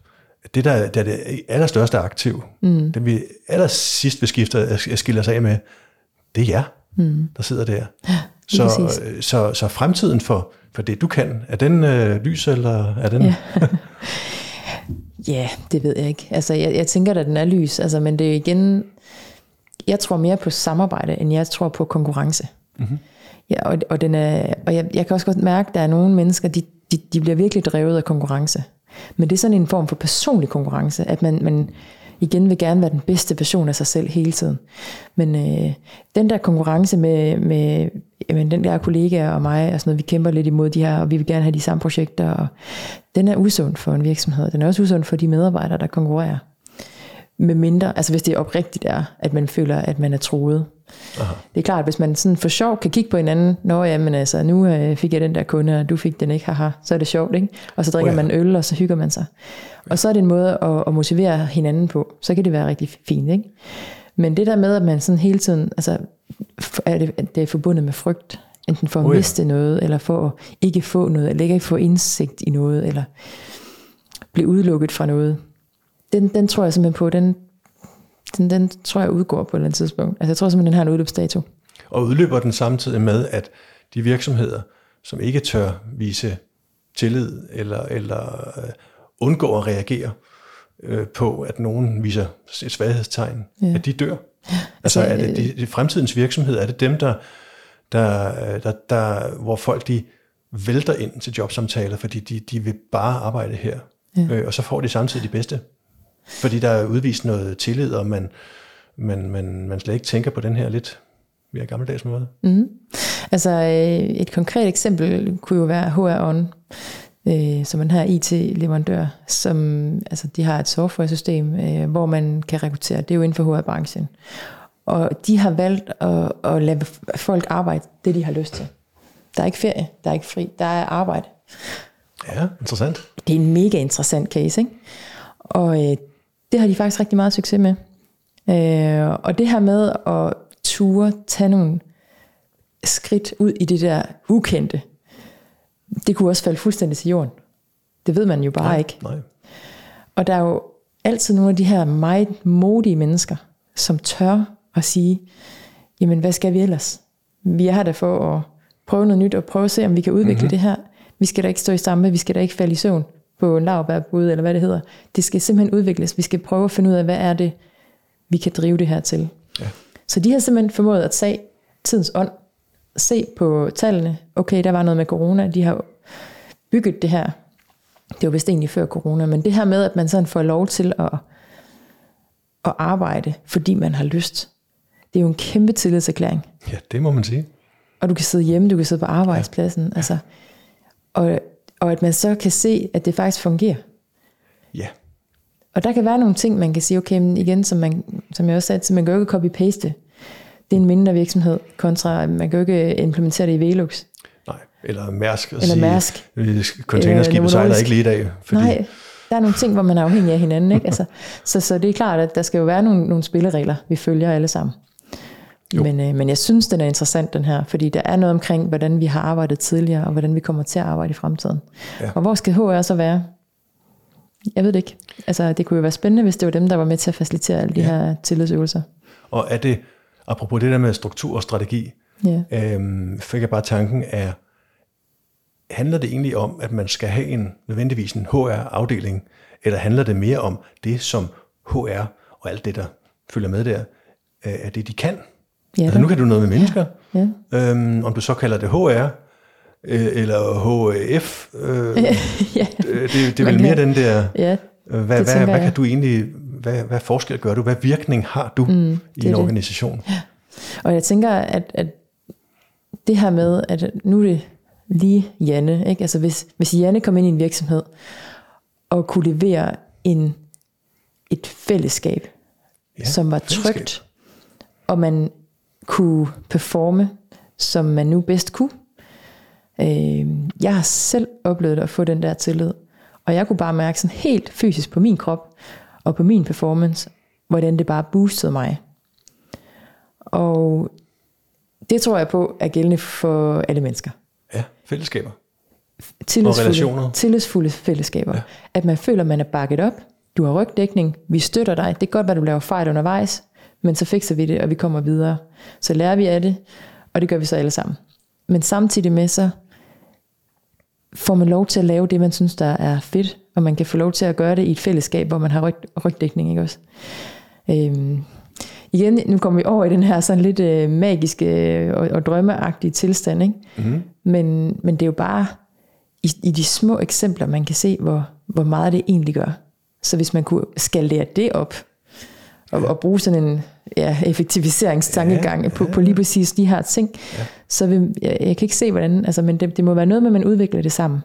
Det, der, der er det allerstørste aktiv, mm. det vi aller sidst vil skifte, skille os af med, det er jer, mm. der sidder der. Ja, så, så, så, så fremtiden for, for det, du kan, er den øh, lys, eller er den... Ja. ja, det ved jeg ikke. Altså, jeg, jeg tænker, at den er lys, altså, men det er igen... Jeg tror mere på samarbejde, end jeg tror på konkurrence. Mm-hmm. Ja, og, og, den er, og jeg, jeg kan også godt mærke, at der er nogle mennesker, de, de, de bliver virkelig drevet af konkurrence. Men det er sådan en form for personlig konkurrence, at man, man, igen vil gerne være den bedste version af sig selv hele tiden. Men øh, den der konkurrence med, med jamen, den der kollega og mig, og sådan noget, vi kæmper lidt imod de her, og vi vil gerne have de samme projekter, og den er usund for en virksomhed. Den er også usund for de medarbejdere, der konkurrerer. Med mindre, altså hvis det er oprigtigt er, at man føler, at man er troet. Aha. Det er klart, at hvis man sådan for sjov kan kigge på hinanden, nå ja, men altså, nu øh, fik jeg den der kunde, og du fik den ikke, haha, så er det sjovt, ikke? Og så drikker oh ja. man øl, og så hygger man sig. Og så er det en måde at, at motivere hinanden på. Så kan det være rigtig fint, ikke? Men det der med, at man sådan hele tiden, altså, er det, det er forbundet med frygt, enten for at oh ja. miste noget, eller for at ikke få noget, eller ikke få indsigt i noget, eller blive udelukket fra noget. Den, den tror jeg simpelthen på, den, den, den tror jeg udgår på et eller andet tidspunkt. Altså jeg tror simpelthen, den har en udløbsdato. Og udløber den samtidig med, at de virksomheder, som ikke tør vise tillid eller, eller øh, undgår at reagere øh, på, at nogen viser et svaghedstegn, ja. at de dør. Ja, altså, altså er det de, de fremtidens virksomhed, er det dem, der, der, der, der, hvor folk de vælter ind til jobsamtaler, fordi de, de vil bare arbejde her, ja. øh, og så får de samtidig de bedste. Fordi der er udvist noget tillid, og man, man, man, man slet ikke tænker på den her lidt mere gammeldags måde. Mm. Altså øh, et konkret eksempel kunne jo være HR On, øh, som en her IT-leverandør, som altså, de har et software-system, øh, hvor man kan rekruttere. Det er jo inden for HR-branchen. Og de har valgt at, at lade folk arbejde det, de har lyst til. Der er ikke ferie, der er ikke fri, der er arbejde. Ja, interessant. Det er en mega interessant case, ikke? Og øh, det har de faktisk rigtig meget succes med. Øh, og det her med at ture, tage nogle skridt ud i det der ukendte, det kunne også falde fuldstændig til jorden. Det ved man jo bare nej, ikke. Nej. Og der er jo altid nogle af de her meget modige mennesker, som tør at sige, jamen hvad skal vi ellers? Vi er her der for at prøve noget nyt, og prøve at se, om vi kan udvikle mm-hmm. det her. Vi skal da ikke stå i samme, vi skal da ikke falde i søvn. På lavbærbud, eller hvad det hedder. Det skal simpelthen udvikles. Vi skal prøve at finde ud af, hvad er det, vi kan drive det her til. Ja. Så de har simpelthen formået at tage tidens ånd, se på tallene. Okay, der var noget med corona. De har bygget det her. Det var vist egentlig før corona, men det her med, at man sådan får lov til at, at arbejde, fordi man har lyst. Det er jo en kæmpe tillidserklæring. Ja, det må man sige. Og du kan sidde hjemme, du kan sidde på arbejdspladsen. Ja. Altså, og, og at man så kan se, at det faktisk fungerer. Ja, Og der kan være nogle ting, man kan sige, okay, men igen, som, man, som jeg også sagde, så man kan jo ikke copy-paste. Det er en mindre virksomhed, kontra, man kan jo ikke implementere det i Velux. nej. Eller Mærsk. Eller Mærsk. Containerskibet Eller sejler ikke lige i dag. Fordi, Nej, der er nogle ting, hvor man er afhængig af hinanden. Ikke? Altså, så, så det er klart, at der skal jo være nogle, nogle spilleregler, vi følger alle sammen. Jo. Men, øh, men jeg synes, den er interessant, den her, fordi der er noget omkring, hvordan vi har arbejdet tidligere, og hvordan vi kommer til at arbejde i fremtiden. Ja. Og hvor skal HR så være? Jeg ved det ikke. Altså, det kunne jo være spændende, hvis det var dem, der var med til at facilitere alle de Ja. her tillidsøvelser. Og er det, apropos det der med struktur og strategi, Ja. øhm, fik jeg bare tanken af, handler det egentlig om, at man skal have en nødvendigvis en HR-afdeling, eller handler det mere om det, som HR og alt det, der følger med der, øh, er det, de kan? Ja, altså, nu kan du noget med mennesker, ja. øhm, om du så kalder det HR, øh, eller HF, øh, ja. det, det er vel mere kan- den der, ja. øh, hvad, hvad, hvad jeg. kan du egentlig, hvad, hvad forskel gør du, hvad virkning har du mm, i en det. organisation? Og jeg tænker, at, at det her med, at nu er det lige Janne. Ikke? Altså hvis, hvis Janne kom ind i en virksomhed og kunne levere en, et fællesskab, Ja, som var fællesskab. trygt, og man kunne performe, som man nu bedst kunne. Øh, jeg har selv oplevet at få den der tillid, og jeg kunne bare mærke sådan helt fysisk på min krop, og på min performance, hvordan det bare boostede mig. Og det tror jeg på er gældende for alle mennesker. Ja, fællesskaber. Tillidsfulde, relationer. tillidsfulde fællesskaber. Ja. At man føler, man er bakket op. Du har rygdækning. Vi støtter dig. Det er godt, at du laver fejl undervejs, men så fikser vi det, og vi kommer videre. Så lærer vi af det, og det gør vi så alle sammen. Men samtidig med, så får man lov til at lave det, man synes, der er fedt, og man kan få lov til at gøre det i et fællesskab, hvor man har ryg, rygdækning, ikke også? Øhm, igen, nu kommer vi over i den her sådan lidt øh, magiske øh, og, og drømmeagtige tilstand, ikke? Mm. Men, men det er jo bare i, i de små eksempler, man kan se, hvor, hvor meget det egentlig gør. Så hvis man kunne skalere det op, og, ja. bruge sådan en ja, effektiviseringstankegang ja, på, ja, på lige præcis de her ting, ja. så vil, jeg, jeg kan ikke se, hvordan, altså, men det, det må være noget med, at man udvikler det sammen.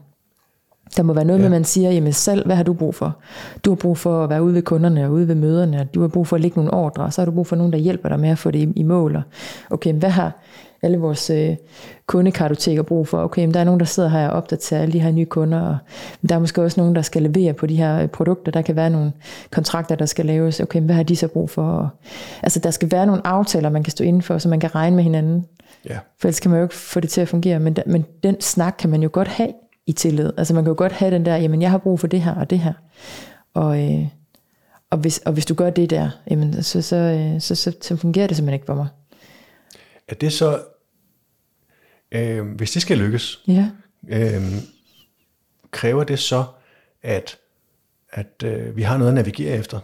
Der må være noget ja. Med, at man siger, jamen selv, hvad har du brug for? Du har brug for at være ude ved kunderne og ude ved møderne, og du har brug for at lægge nogle ordre, og så har du brug for nogen, der hjælper dig med at få det i, i mål. Og, okay, hvad har alle vores øh, kundekartoteker brug for? Okay, men der er nogen, der sidder her og opdaterer alle de her nye kunder, og der er måske også nogen, der skal levere på de her øh, produkter. Der kan være nogle kontrakter, der skal laves. Okay, men hvad har de så brug for? Og, altså, der skal være nogle aftaler, man kan stå inden for, så man kan regne med hinanden. Ja. For ellers kan man jo ikke få det til at fungere. Men, men den snak kan man jo godt have i tillid. Altså man kan jo godt have den der, jamen jeg har brug for det her og det her. Og, øh, og, hvis, og hvis du gør det der, jamen så, så, øh, så, så, så fungerer det simpelthen ikke for mig. Er det så, øh, hvis det skal lykkes, Ja, øh, kræver det så, at, at øh, vi har noget at navigere efter?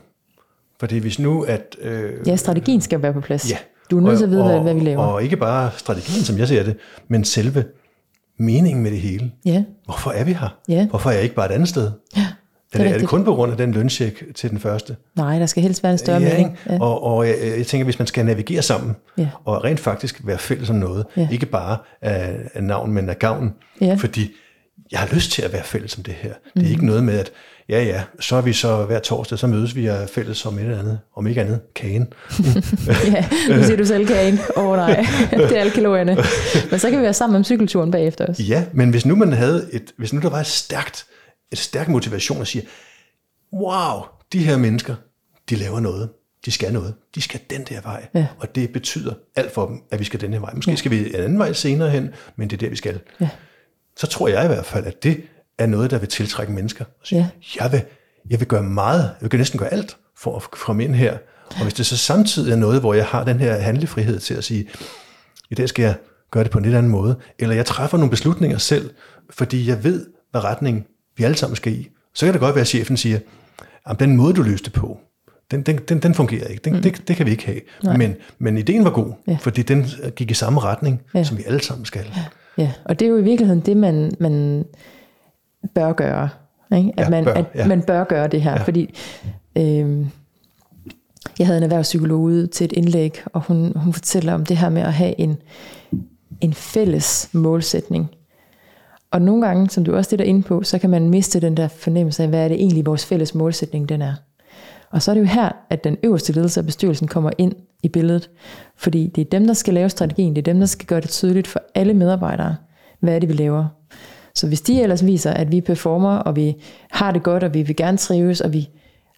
Fordi hvis nu, at... Øh, ja strategien skal være på plads. Ja. Du er nødt til at vide, hvad, og, hvad vi laver. Og ikke bare strategien, som jeg ser det, men selve meningen med det hele. ja, Hvorfor er vi her? Ja. Hvorfor er jeg ikke bare et andet sted? ja, Er det, er det kun på grund af den løncheck til den første? Nej, der skal helst være en større ja, mening. ikke? Og, og jeg, jeg tænker, hvis man skal navigere sammen, Ja. og rent faktisk være fælles om noget, Ja. ikke bare af, af navn, men af gavn, Ja. fordi jeg har lyst til at være fælles om det her. Det er Mhm. ikke noget med, at ja, ja, så er vi så hver torsdag, så mødes vi og fælles om et eller andet, om ikke andet, kagen. ja, nu siger du selv kagen. Åh oh, nej, det er alle kalorierne. Men så kan vi være sammen om cykelturen bagefter også. Ja, men hvis nu man havde et, hvis nu der var et stærkt, et stærk motivation at sige, wow, de her mennesker, de laver noget, de skal noget, de skal den der vej, Ja. og det betyder alt for dem, at vi skal den her vej. Måske ja. skal vi en anden vej senere hen, men det er der, vi skal. Ja. Så tror jeg i hvert fald, at det er noget, der vil tiltrække mennesker. Og sige, Ja. jeg, vil, jeg vil gøre meget, jeg vil næsten gøre alt for at komme ind her. Og hvis det så samtidig er noget, hvor jeg har den her handlefrihed til at sige, i dag skal jeg gøre det på en lidt anden måde, eller jeg træffer nogle beslutninger selv, fordi jeg ved, hvad retning vi alle sammen skal i, Så kan det godt være, at chefen siger, at den måde, du løste på, den, den, den, den fungerer ikke. Den, mm. det, det kan vi ikke have. Men, men ideen var god, ja. fordi den gik i samme retning, ja. som vi alle sammen skal. Ja. ja, og det er jo i virkeligheden det, man, man bør gøre. Ikke? At, ja, man, bør, at ja. man bør gøre det her, ja. fordi... Øh, jeg havde en erhvervspsykolog ude til et indlæg, og hun, hun fortæller om det her med at have en, en fælles målsætning. Og nogle gange, som du også det der inde på, så kan man miste den der fornemmelse af, hvad er det egentlig vores fælles målsætning den er. Og så er det jo her, at den øverste ledelse af bestyrelsen kommer ind i billedet. Fordi det er dem, der skal lave strategien, det er dem, der skal gøre det tydeligt for alle medarbejdere, hvad er det, vi laver. Så hvis de ellers viser, at vi performer, og vi har det godt, og vi vil gerne trives, og vi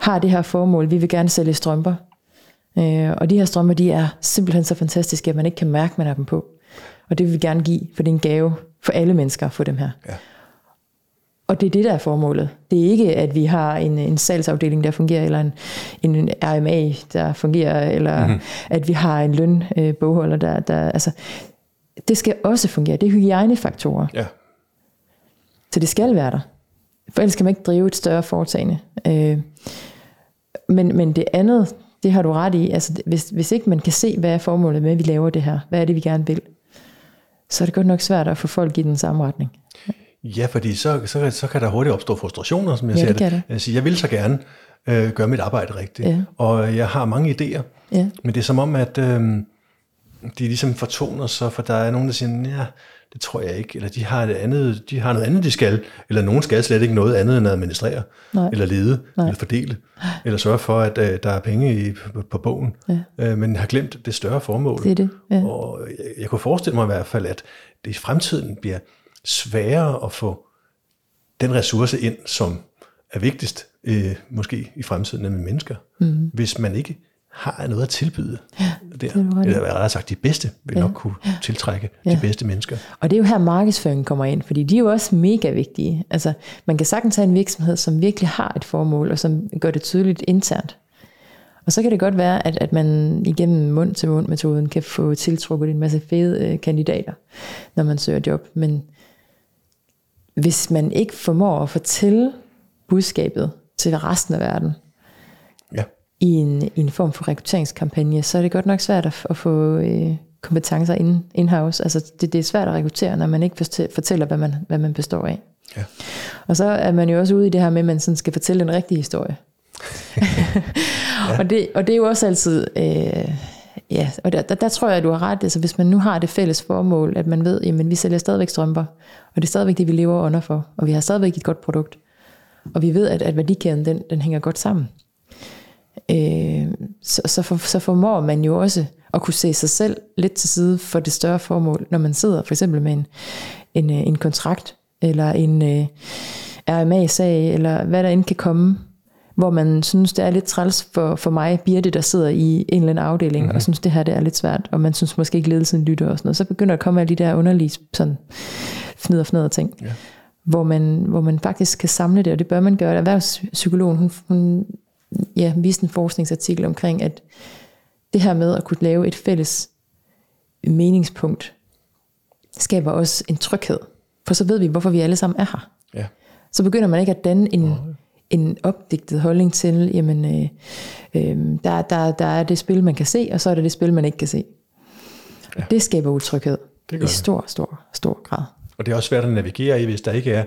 har det her formål, vi vil gerne sælge strømper. Øh, og de her strømper, de er simpelthen så fantastiske, at man ikke kan mærke, at man har dem på. Og det vil vi gerne give, for det er en gave for alle mennesker at få dem her. Ja. Og det er det, der er formålet. Det er ikke, at vi har en, en salgsafdeling, der fungerer, eller en, en RMA, der fungerer, eller mm-hmm. at vi har en lønbogholder, der, der... Altså, det skal også fungere. Det er hygiejnefaktorer. Ja. Så det skal være der. For ellers kan man ikke drive et større foretagende. Øh, men, men det andet, det har du ret i. Altså, hvis, hvis ikke man kan se, hvad er formålet med, at vi laver det her, hvad er det, vi gerne vil, så er det godt nok svært at få folk i den samme retning. Ja, fordi så, så, så kan der hurtigt opstå frustrationer, som jeg ja, siger det. det. Jeg vil så gerne øh, gøre mit arbejde rigtigt, ja. og jeg har mange idéer, ja. men det er som om, at øh, de ligesom fortoner sig, for der er nogen, der siger, ja, det tror jeg ikke, eller de har, et andet, de har noget andet, de skal, eller nogen skal slet ikke noget andet end at administrere, Nej. eller lede, Nej. eller fordele, eller sørge for, at uh, der er penge i, på, på bogen, ja. uh, men har glemt det større formål. Det er det, ja. Og jeg, jeg kunne forestille mig i hvert fald, at det i fremtiden bliver sværere at få den ressource ind, som er vigtigst, uh, måske i fremtiden, nemlig mennesker, mm. hvis man ikke har noget at tilbyde ja, der. Det Eller rettere sagt, de bedste vil ja, nok kunne ja, tiltrække ja. de bedste mennesker. Og det er jo her markedsføringen kommer ind, fordi de er jo også mega vigtige. Altså, man kan sagtens have en virksomhed, som virkelig har et formål, og som gør det tydeligt internt. Og så kan det godt være, at, at man igennem mund-til-mund-metoden kan få tiltrukket en masse fede øh, kandidater, når man søger job. Men hvis man ikke formår at fortælle budskabet til resten af verden, i en, i en form for rekrutteringskampagne, så er det godt nok svært at, at få øh, kompetencer in, in-house. Altså det, det er svært at rekruttere, når man ikke fortæller, hvad man, hvad man består af. Ja. Og så er man jo også ude i det her med, at man sådan skal fortælle den rigtige historie. ja. og, det, og det er jo også altid... Øh, ja, og der, der, der tror jeg, at du har ret. Altså, hvis man nu har det fælles formål, at man ved, at vi sælger stadigvæk strømper, og det er stadigvæk det, vi lever under for, og vi har stadigvæk et godt produkt, og vi ved, at, at værdikæden, den, den hænger godt sammen øh, så, så, for, så formår man jo også at kunne se sig selv lidt til side for det større formål, når man sidder for eksempel med en, en, øh, en kontrakt, eller en øh, RMA-sag, eller hvad der end kan komme, hvor man synes, det er lidt træls for, for mig, Birte, der sidder i en eller anden afdeling, mm-hmm. og synes, det her det er lidt svært, og man synes måske ikke, ledelsen lytter og sådan noget. Så begynder der at komme alle de der underlige sådan, fnid og fnidder ting, ja. hvor, man, hvor man faktisk kan samle det, og det bør man gøre. Erhvervspsykologen, hun, hun ja, viste en forskningsartikel omkring, at det her med at kunne lave et fælles meningspunkt, skaber også en tryghed. For så ved vi, hvorfor vi alle sammen er her. Ja. Så begynder man ikke at danne en, oh. en opdigtet holdning til, jamen, øh, øh, der, der, der er det spil, man kan se, og så er der det spil, man ikke kan se. Ja. Det skaber utryghed det i stor, stor, stor grad. Og det er også svært at navigere i, hvis der ikke er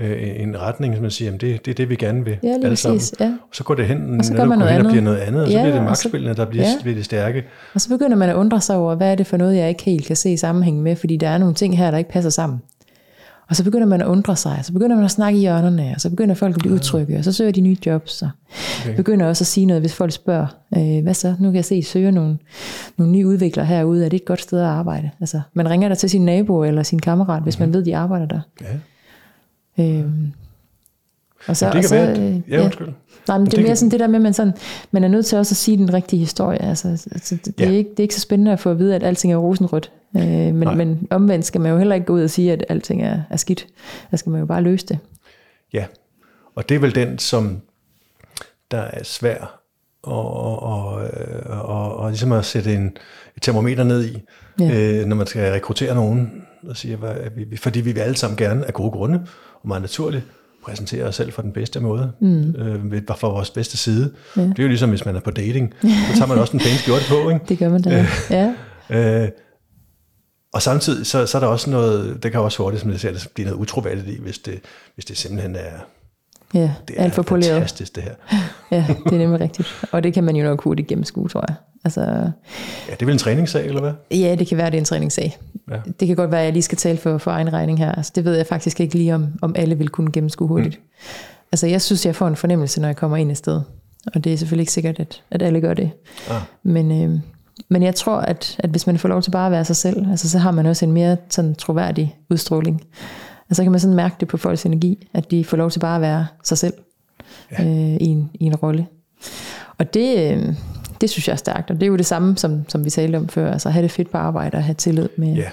øh, en retning, som man siger, jamen det, det er det, vi gerne vil. Ja, lige præcis. Ja. Og så går det hen, og så gør man noget andet. bliver noget andet, og så ja, bliver det magtspillene, der bliver, ja. bliver det stærke. Og så begynder man at undre sig over, hvad er det for noget, jeg ikke helt kan se sammenhæng med, fordi der er nogle ting her, der ikke passer sammen. Og så begynder man at undre sig, og så begynder man at snakke i hjørnerne, og så begynder folk at blive utrygge, og så søger de nye jobs, og okay. begynder også at sige noget, hvis folk spørger, øh, hvad så, nu kan jeg se, I søger nogle, nogle nye udviklere herude, er det et godt sted at arbejde? Altså, man ringer der til sin nabo eller sin kammerat, hvis mm-hmm. man ved, de arbejder der. Ja. Øhm, og så, det kan og så, være, øh, ja, undskyld. Nej, men det, det er mere sådan det der med, at man, sådan, man er nødt til også at sige den rigtige historie. Altså, altså det, ja. er ikke, det er ikke så spændende at få at vide, at alting er rosenrødt. Øh, men, men omvendt skal man jo heller ikke gå ud og sige, at alting er, er skidt. Der skal man jo bare løse det. Ja, og det er vel den, som der er svær og, og, og, og, og ligesom at sætte en, et termometer ned i, ja. øh, når man skal rekruttere nogen, og siger, hvad, vi, fordi vi vil alle sammen gerne af gode grunde, og meget naturligt, præsentere os selv for den bedste måde, mm. øh, for vores bedste side. Ja. Det er jo ligesom, hvis man er på dating, så tager man også den pæne skjorte på, ikke? Det gør man da, ja. Øh, og samtidig, så, så er der også noget, det kan også hurtigt, som jeg ser det, blive noget utroværdigt i, hvis det, hvis det simpelthen er, ja, det er alt for poleret. fantastisk, det her. Ja, det er nemlig rigtigt. Og det kan man jo nok hurtigt gennemskue, tror jeg. Altså, Ja, det er vel en træningssag, eller hvad? ja, det kan være, det er en træningssag. Ja. Det kan godt være, at jeg lige skal tale for, for egen regning her. Altså, det ved jeg faktisk ikke lige, om, om alle vil kunne gennemskue hurtigt. Mm. Altså, jeg synes, jeg får en fornemmelse, når jeg kommer ind i stedet. Og det er selvfølgelig ikke sikkert, at, at alle gør det. Ah. Men, øh, men jeg tror, at, at hvis man får lov til bare at være sig selv, altså, så har man også en mere sådan, troværdig udstråling. Og så kan man sådan mærke det på folks energi, at de får lov til bare at være sig selv ja. øh, i, en, i en rolle. Og det, øh, det synes jeg er stærkt, og det er jo det samme, som, som vi talte om før, altså at have det fedt på arbejde og have tillid med, Ja,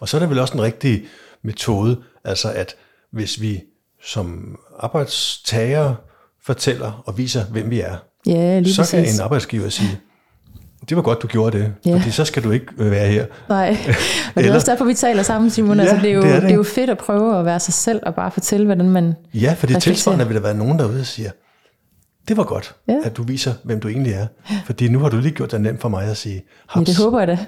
og så er det vel også en rigtig metode, altså at hvis vi som arbejdstager fortæller og viser, hvem vi er, ja lige så kan præcis. en arbejdsgiver sige, det var godt, du gjorde det, Ja. fordi så skal du ikke øh, være her. Nej, og det er Eller- også derfor, vi taler sammen, Simon. Ja, altså, det, er jo, det er det, det. er jo fedt at prøve at være sig selv og bare fortælle, hvordan man... Ja, for det tilsvarende vil der være nogen derude, der siger, det var godt, Ja. at du viser, hvem du egentlig er. Fordi nu har du lige gjort det nemt for mig at sige, Ja, det håber jeg da.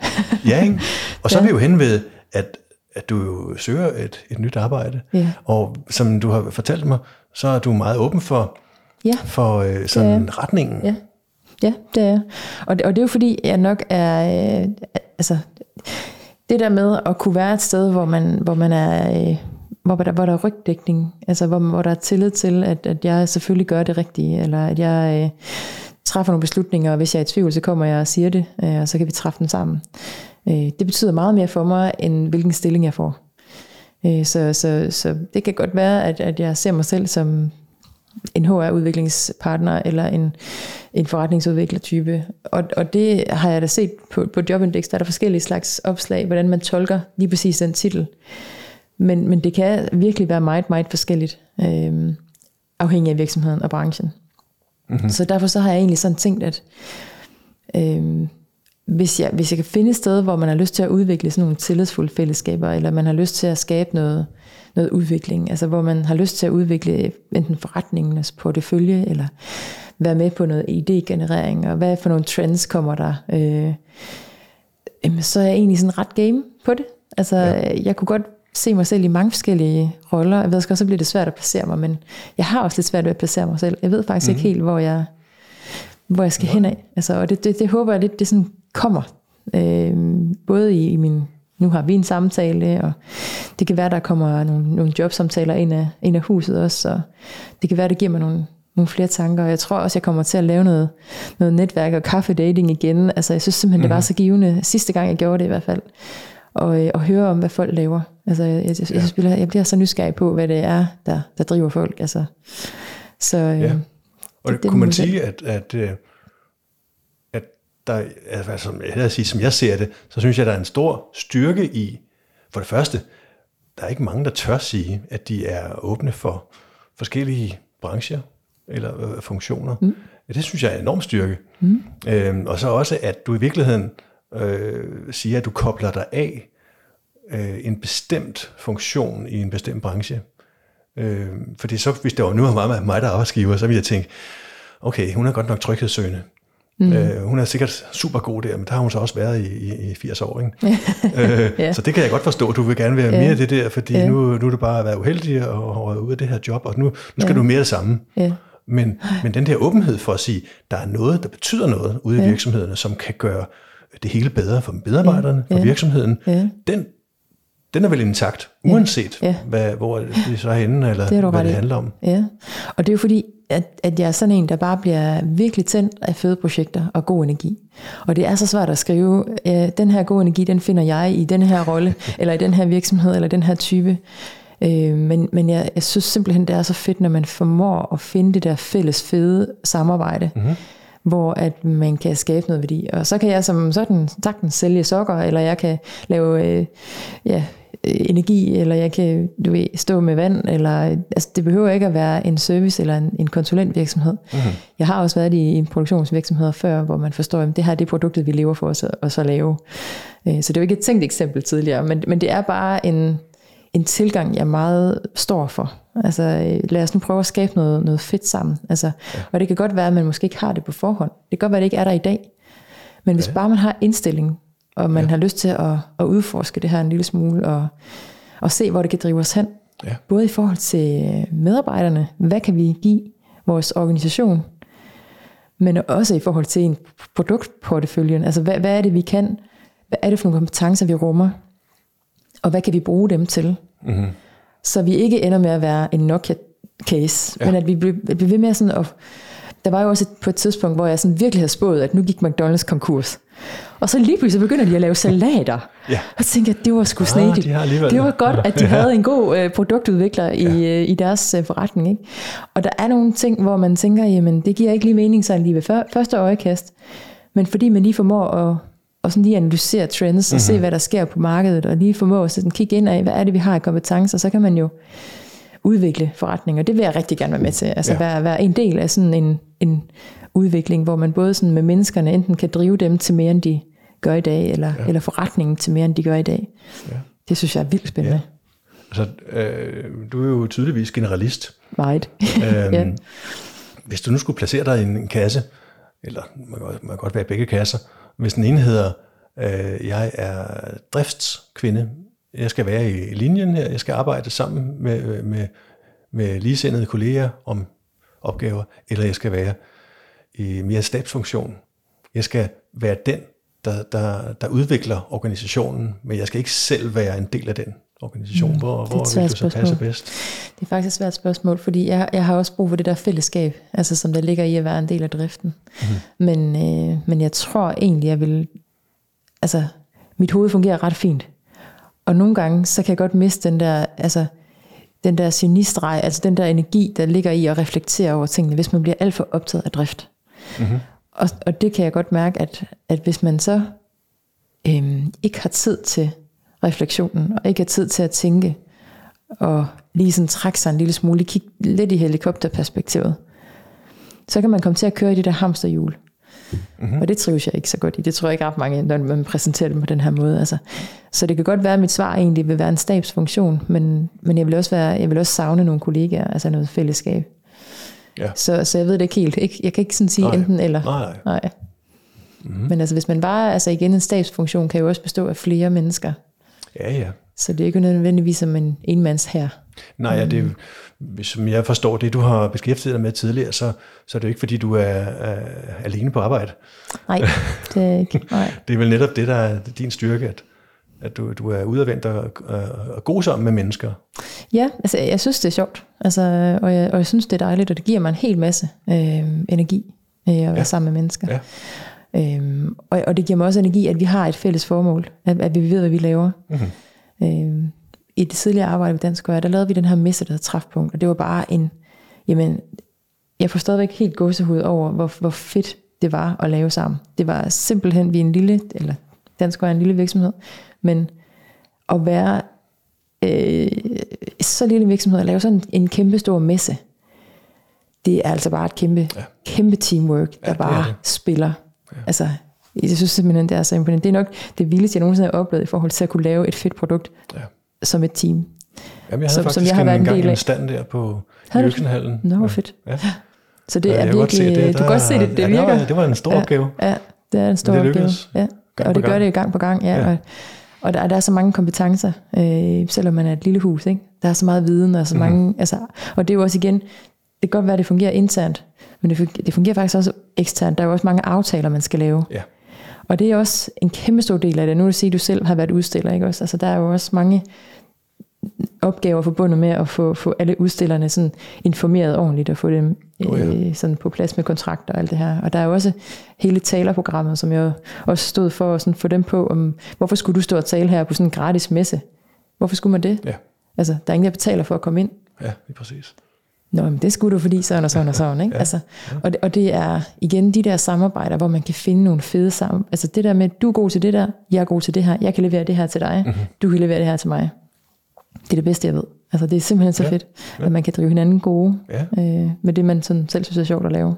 Ja, ikke? Og så er Ja. vi jo hen ved, at, at du jo søger et, et nyt arbejde. Ja. Og som du har fortalt mig, så er du meget åben for, Ja. for øh, sådan Ja. retningen. Ja, ja det er jeg. Og, det- og det er jo fordi, jeg nok er... Øh, altså, det der med at kunne være et sted, hvor man, hvor man er... Øh, hvor der, hvor der er rygdækning, altså hvor, hvor der er tillid til, at, at jeg selvfølgelig gør det rigtige, eller at jeg øh, træffer nogle beslutninger, og hvis jeg er i tvivl, så kommer jeg og siger det, øh, og så kan vi træffe dem sammen. Øh, det betyder meget mere for mig, end hvilken stilling jeg får. Øh, så, så, så det kan godt være, at, at jeg ser mig selv som en HR-udviklingspartner eller en, en forretningsudviklertype. Og, og det har jeg da set på, på Jobindex, der er der forskellige slags opslag, hvordan man tolker lige præcis den titel. Men, men det kan virkelig være meget, meget forskelligt, øh, afhængig af virksomheden og branchen. Mm-hmm. Så derfor så har jeg egentlig sådan tænkt, at øh, hvis, jeg, hvis jeg kan finde et sted, hvor man har lyst til at udvikle sådan nogle tillidsfulde fællesskaber, eller man har lyst til at skabe noget, noget udvikling, altså hvor man har lyst til at udvikle enten forretningens portefølje, eller være med på noget idégenerering, og hvad for nogle trends kommer der, øh, jamen, så er jeg egentlig sådan ret game på det. Altså, ja. jeg kunne godt se mig selv i mange forskellige roller. Jeg ved også, så bliver det svært at placere mig, men jeg har også lidt svært ved at placere mig selv. Jeg ved faktisk mm-hmm. ikke helt, hvor jeg, hvor jeg skal hen af. Altså, og det, det, det håber jeg lidt, det sådan kommer. Øh, både i, i min, nu har vi en samtale, og det kan være, der kommer nogle, nogle jobsamtaler ind af, ind af huset også, og det kan være, det giver mig nogle, nogle flere tanker, og jeg tror også, jeg kommer til at lave noget, noget netværk og kaffedating igen. Altså, jeg synes simpelthen, mm-hmm. det var så givende, sidste gang jeg gjorde det i hvert fald, og, øh, og høre om, hvad folk laver. Altså, jeg, jeg, jeg, jeg, bliver, jeg bliver så nysgerrig på, hvad det er, der, der driver folk. Altså, så, øh, Ja. Og det- det, kunne man sige, at, at, øh, at der, altså, som, jeg vil sige, som jeg ser det, så synes jeg, der er en stor styrke i, for det første, der er ikke mange, der tør sige, at de er åbne for forskellige brancher eller øh, funktioner. Mm. Ja, det synes jeg er en enorm styrke. Mm. Øhm, og så også, at du i virkeligheden øh, siger, at du kobler dig af øh, en bestemt funktion i en bestemt branche. Øh, fordi så, hvis det var nu var mig, mig der er arbejdsgiver, så ville jeg tænke, okay, hun er godt nok tryghedssøgende. Mm. Øh, hun er sikkert super god der, men der har hun så også været i, i, i 80 år. Ikke? øh, Ja. Så det kan jeg godt forstå, du vil gerne være mere af det der, fordi Ja. nu, nu er det bare at være uheldig og, og ud af det her job, og nu, nu skal Ja. du mere det samme. ja. Men, men den der åbenhed for at sige, der er noget, der betyder noget ude i Ja. virksomhederne, som kan gøre det hele bedre for medarbejderne, for Ja. virksomheden, Ja. den, den er vel intakt, uanset Ja. Hvad, hvor det så er henne, eller Det du hvad det handler om. Ja, og det er jo fordi, at, at jeg er sådan en, der bare bliver virkelig tændt af fede projekter og god energi. Og det er så svært at skrive, øh, den her gode energi, den finder jeg i den her rolle, eller i den her virksomhed, eller den her type. Øh, men men jeg, jeg synes simpelthen, det er så fedt, når man formår at finde det der fælles fede samarbejde, mm-hmm. hvor at man kan skabe noget værdi. Og så kan jeg som sådan sagtens sælge sokker, eller jeg kan lave øh, ja, energi, eller jeg kan du ved, stå med vand, eller altså, det behøver ikke at være en service eller en, en konsulentvirksomhed. Mm-hmm. Jeg har også været i en produktionsvirksomhed før, hvor man forstår, at det her er det produktet, vi lever for os at, og så lave. Øh, Så det er jo ikke et tænkt eksempel tidligere, men, men det er bare en, en tilgang, jeg meget står for. Altså, øh, lad os nu prøve at skabe noget, noget fedt sammen. Altså, ja. Og det kan godt være, at man måske ikke har det på forhånd. Det kan godt være, at det ikke er der i dag. Men hvis ja. bare man har indstilling, og man ja. har lyst til at, at udforske det her en lille smule, og, og se, hvor det kan drive os hen. Ja. Både i forhold til medarbejderne, hvad kan vi give vores organisation, men også i forhold til en produktporteføljen. Altså, hvad, hvad er det, vi kan? Hvad er det for nogle kompetencer, vi rummer? Og hvad kan vi bruge dem til? Mm-hmm. Så vi ikke ender med at være en Nokia-case, ja. men at vi bliver, bliver ved med sådan at... Der var jo også et, på et tidspunkt, hvor jeg sådan virkelig havde spået, at nu gik McDonald's konkurs. Og så lige pludselig begynder de at lave salater. Ja. Og så tænkte jeg, at det var sgu ah, snedigt. De det var godt, at de ja. havde en god uh, produktudvikler i, ja. uh, i deres uh, forretning. Ikke? Og der er nogle ting, hvor man tænker, jamen det giver ikke lige mening sådan lige ved før, første øjekast. Men fordi man lige formår at, og sådan lige analysere trends, og mm-hmm. se, mhm. hvad der sker på markedet, og lige formå at sådan kigge ind af, hvad er det, vi har i kompetencer, så kan man jo udvikle forretninger. Det vil jeg rigtig gerne være med til. Altså ja. være, være en del af sådan en, en udvikling, hvor man både sådan med menneskerne enten kan drive dem til mere, end de gør i dag, eller, ja. eller forretningen til mere, end de gør i dag. Ja. Det synes jeg er vildt spændende. Ja. Altså, øh, du er jo tydeligvis generalist. Meget. øhm, ja. Hvis du nu skulle placere dig i en kasse, eller man kan, man kan godt være i begge kasser, hvis den ene hedder, øh, jeg er driftskvinde, jeg skal være i linjen her, jeg skal arbejde sammen med, med, med ligesindede kolleger om opgaver, eller jeg skal være i mere stabsfunktion. Jeg skal være den, der, der, der udvikler organisationen, men jeg skal ikke selv være en del af den organisation. Mm, hvor hvor vil du så passe bedst? Det er faktisk et svært spørgsmål, fordi jeg, jeg har også brug for det der fællesskab, altså som der ligger i at være en del af driften. Mm. Men, øh, men jeg tror egentlig, jeg vil... Altså, mit hoved fungerer ret fint. Og nogle gange, så kan jeg godt miste den der... Altså, den der cynistreg, altså den der energi, der ligger i at reflektere over tingene, hvis man bliver alt for optaget af drift. Mm-hmm. Og, og det kan jeg godt mærke, at, at hvis man så øhm, ikke har tid til refleksionen, og ikke har tid til at tænke, og lige sådan trække sig en lille smule, kigge lidt i helikopterperspektivet, så kan man komme til at køre i det der hamsterhjul. Mm-hmm. Og det trives jeg ikke så godt i. Det tror jeg ikke ret mange, når man præsenterer det på den her måde. Altså, så det kan godt være, at mit svar egentlig vil være en stabsfunktion, men, men jeg, vil også være, jeg vil også savne nogle kollegaer, altså noget fællesskab. Ja. Så, så jeg ved det ikke helt. Ikke, jeg kan ikke sådan sige nej. enten eller. Nej. nej. Mm-hmm. Men altså, hvis man bare, altså igen, en stabsfunktion kan jo også bestå af flere mennesker. Ja, ja. Så det er ikke nødvendigvis som en enmands her. Nej, ja, det er, som jeg forstår det, du har beskæftiget dig med tidligere, så, så er det jo ikke, fordi du er, er alene på arbejde. Nej, det er ikke. Nej. det er vel netop det, der er din styrke, at, at du, du er udadvendt og, og god sammen med mennesker. Ja, altså jeg synes, det er sjovt, altså, og, jeg, og jeg synes, det er dejligt, og det giver mig en hel masse øh, energi øh, at være ja. sammen med mennesker. Ja. Øhm, og, og det giver mig også energi, at vi har et fælles formål, at, at vi ved, hvad vi laver. Mm-hmm. Øhm, I det tidligere arbejde ved Dansk der lavede vi den her messe, der hedder Træfpunkt, og det var bare en, jamen, jeg får stadigvæk helt gåsehud over, hvor, hvor fedt det var at lave sammen. Det var simpelthen, vi en lille, eller Dansk er en lille virksomhed, men at være øh, så lille virksomhed, at lave sådan en kæmpe stor messe, det er altså bare et kæmpe, ja. kæmpe teamwork, der ja, bare det det. spiller Ja. Altså, jeg synes simpelthen, det er så imponerende. Det er nok det vildeste, jeg nogensinde har oplevet i forhold til at kunne lave et fedt produkt ja. som et team. Jamen, jeg havde som, faktisk som jeg har en, været en, del af. en stand der på Jørgenhallen. Nå, hvor fedt. Ja. Så det ja, er virkelig, det, du kan godt se det, det ja, virker. Det var, det var en stor ja, opgave. Ja, det er en stor det opgave. Ja. Og det gør det gang på gang, ja. ja. Og, og der, der er så mange kompetencer, øh, selvom man er et lille hus. Ikke? Der er så meget viden, og så mm. mange, altså, og det er jo også igen, det kan godt være, at det fungerer internt, men det, det fungerer faktisk også eksternt. Der er jo også mange aftaler, man skal lave. Ja. Og det er også en kæmpe stor del af det. Nu vil sige, at du selv har været udstiller, ikke også? Altså, der er jo også mange opgaver forbundet med at få, få alle udstillerne sådan informeret ordentligt og få dem oh, ja. øh, sådan på plads med kontrakter og alt det her. Og der er jo også hele talerprogrammet, som jeg også stod for at sådan få dem på, om hvorfor skulle du stå og tale her på sådan en gratis messe? Hvorfor skulle man det? Ja. Altså, der er ingen, der betaler for at komme ind. Ja, lige præcis. Nå, men det skulle du, fordi sådan og sådan og sådan. Ikke? ja. Altså, og, det, og det er igen de der samarbejder, hvor man kan finde nogle fede sammen. Altså det der med, du er god til det der, jeg er god til det her, jeg kan levere det her til dig, mm-hmm. du kan levere det her til mig. Det er det bedste, jeg ved. Altså det er simpelthen så ja. fedt, ja. at man kan drive hinanden gode ja. øh, med det, man sådan selv synes er sjovt at lave.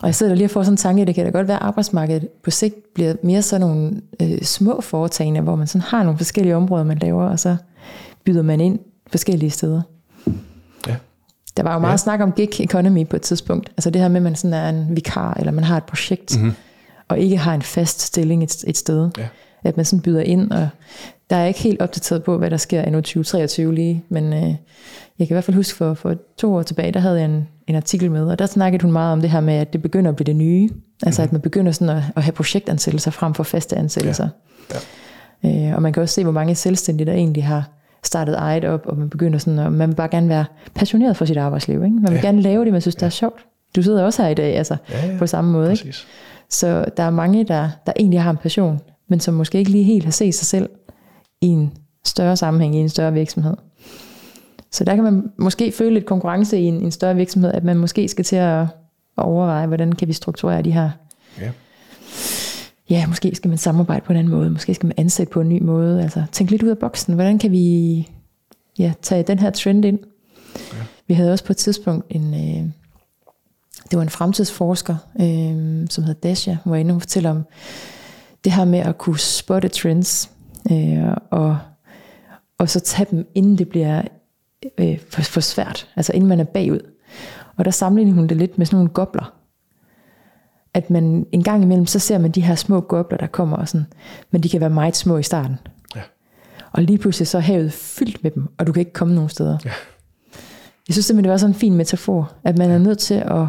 Og jeg sidder lige og får sådan en tanke, at det kan da godt være, at arbejdsmarkedet på sigt bliver mere sådan nogle øh, små foretagende, hvor man sådan har nogle forskellige områder, man laver, og så byder man ind forskellige steder. Ja. Der var jo meget ja. snak om gig economy på et tidspunkt. Altså det her med, at man sådan er en vikar, eller man har et projekt, mm-hmm. og ikke har en fast stilling et, et sted. Ja. At man sådan byder ind, og der er ikke helt opdateret på, hvad der sker i 2023 lige, men øh, jeg kan i hvert fald huske, for, for to år tilbage, der havde jeg en, en artikel med, og der snakkede hun meget om det her med, at det begynder at blive det nye. Altså at man begynder sådan at, at have projektansættelser frem for faste ansættelser. Ja. Øh, og man kan også se, hvor mange selvstændige, der egentlig har startet eget op, og man begynder sådan, at man vil bare gerne være passioneret for sit arbejdsliv. Ikke? Man vil Ja. gerne lave det, man synes, der er sjovt. Du sidder også her i dag, altså Ja, ja, på samme måde. Ikke? Præcis. Så der er mange, der, der egentlig har en passion, men som måske ikke lige helt har set sig selv i en større sammenhæng, i en større virksomhed. Så der kan man måske føle lidt konkurrence i en, en større virksomhed, at man måske skal til at, at overveje, hvordan kan vi strukturere de her. Ja. Ja, måske skal man samarbejde på en anden måde, måske skal man ansætte på en ny måde, altså tænk lidt ud af boksen. Hvordan kan vi ja, tage den her trend ind? Ja. Vi havde også på et tidspunkt en, øh, det var en fremtidsforsker, øh, som hedder Dasha, hvor inde og fortæller om det her med at kunne spotte trends, øh, og, og så tage dem, inden det bliver øh, for, for svært, altså inden man er bagud. Og der sammenligner hun det lidt med sådan nogle gobler. At man en gang imellem, så ser man de her små gobler, der kommer, og sådan, men de kan være meget små i starten. Ja. Og lige pludselig så er havet fyldt med dem, og du kan ikke komme nogen steder. Ja. Jeg synes simpelthen, det var sådan en fin metafor, at man er nødt til at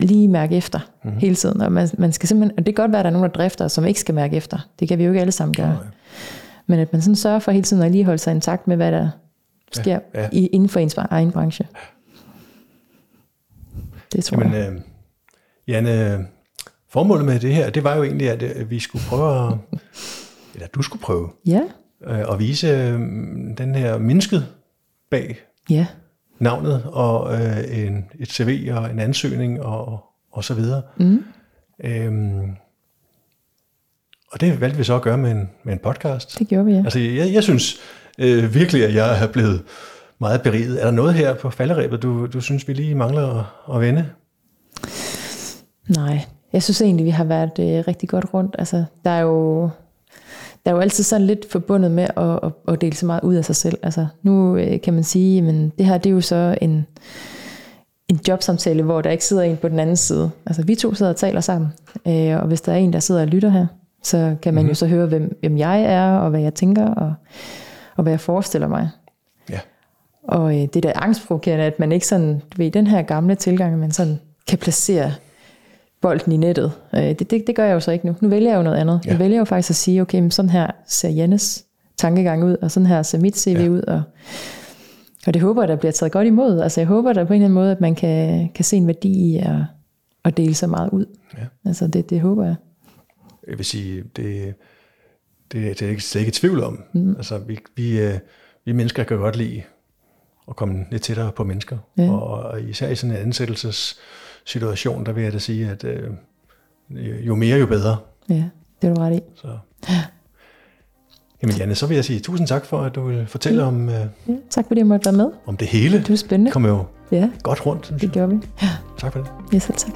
lige mærke efter mm-hmm. hele tiden. Og man, man skal simpelthen, og det kan godt være, at der er nogen, der drifter, som ikke skal mærke efter. Det kan vi jo ikke alle sammen gøre. Nej. Men at man sådan sørger for hele tiden at lige holde sig i takt med, hvad der sker ja. I, inden for ens egen branche. Det tror Jamen, jeg. øh, Janne, formålet med det her, det var jo egentlig, at øh, vi skulle prøve at, eller du skulle prøve, Ja, øh, at vise øh, den her mennesket bag ja, navnet og øh, en, et CV og en ansøgning og, og så videre. mm. Øhm, og det valgte vi så at gøre med en, med en podcast. det gjorde vi, ja. Altså, jeg, jeg synes øh, virkelig, at jeg er blevet meget beriget. Er der noget her på falderæbet, du, du synes, vi lige mangler at, at vende? Nej, jeg synes egentlig, vi har været øh, rigtig godt rundt. Altså, der er jo der er jo altid sådan lidt forbundet med at, at, at dele så meget ud af sig selv. Altså, nu øh, kan man sige, men det her det er jo så en, en jobsamtale, hvor der ikke sidder en på den anden side. Altså, vi to sidder og taler sammen, øh, og hvis der er en, der sidder og lytter her, så kan man mm-hmm. jo så høre, hvem, hvem jeg er, og hvad jeg tænker, og, og hvad jeg forestiller mig. Ja. Og øh, det der er angstprovokerende, at man ikke sådan, du ved, den her gamle tilgang, man sådan kan placere bolden i nettet. Øh, det, det, det gør jeg jo så ikke nu. Nu vælger jeg jo noget andet. Ja. Jeg vælger jo faktisk at sige, okay, men sådan her ser Jannes tankegang ud, og sådan her ser mit CV ja. ud, og, og det håber jeg, der bliver taget godt imod. Altså jeg håber der på en eller anden måde, at man kan, kan se en værdi i at, at dele så meget ud. Ja. Altså det, det håber jeg. Jeg vil sige, det, det, det er jeg ikke- slet ikke i tvivl om. Mm. Altså, vi, vi, øh, vi mennesker kan godt lide at komme lidt tættere på mennesker. Ja. Og, og især i sådan en ansættelsessituation, der vil jeg da sige, at øh, jo mere, jo bedre. Ja, det er du ret i. Så. Jamen Janne, så vil jeg sige tusind tak for, at du vil fortælle om, øh, Ja, tak fordi jeg måtte være med. om det hele. Det var spændende. Det kom jo Ja, godt rundt, synes det jeg. gjorde vi. Ja, Tak for det. ja selv tak.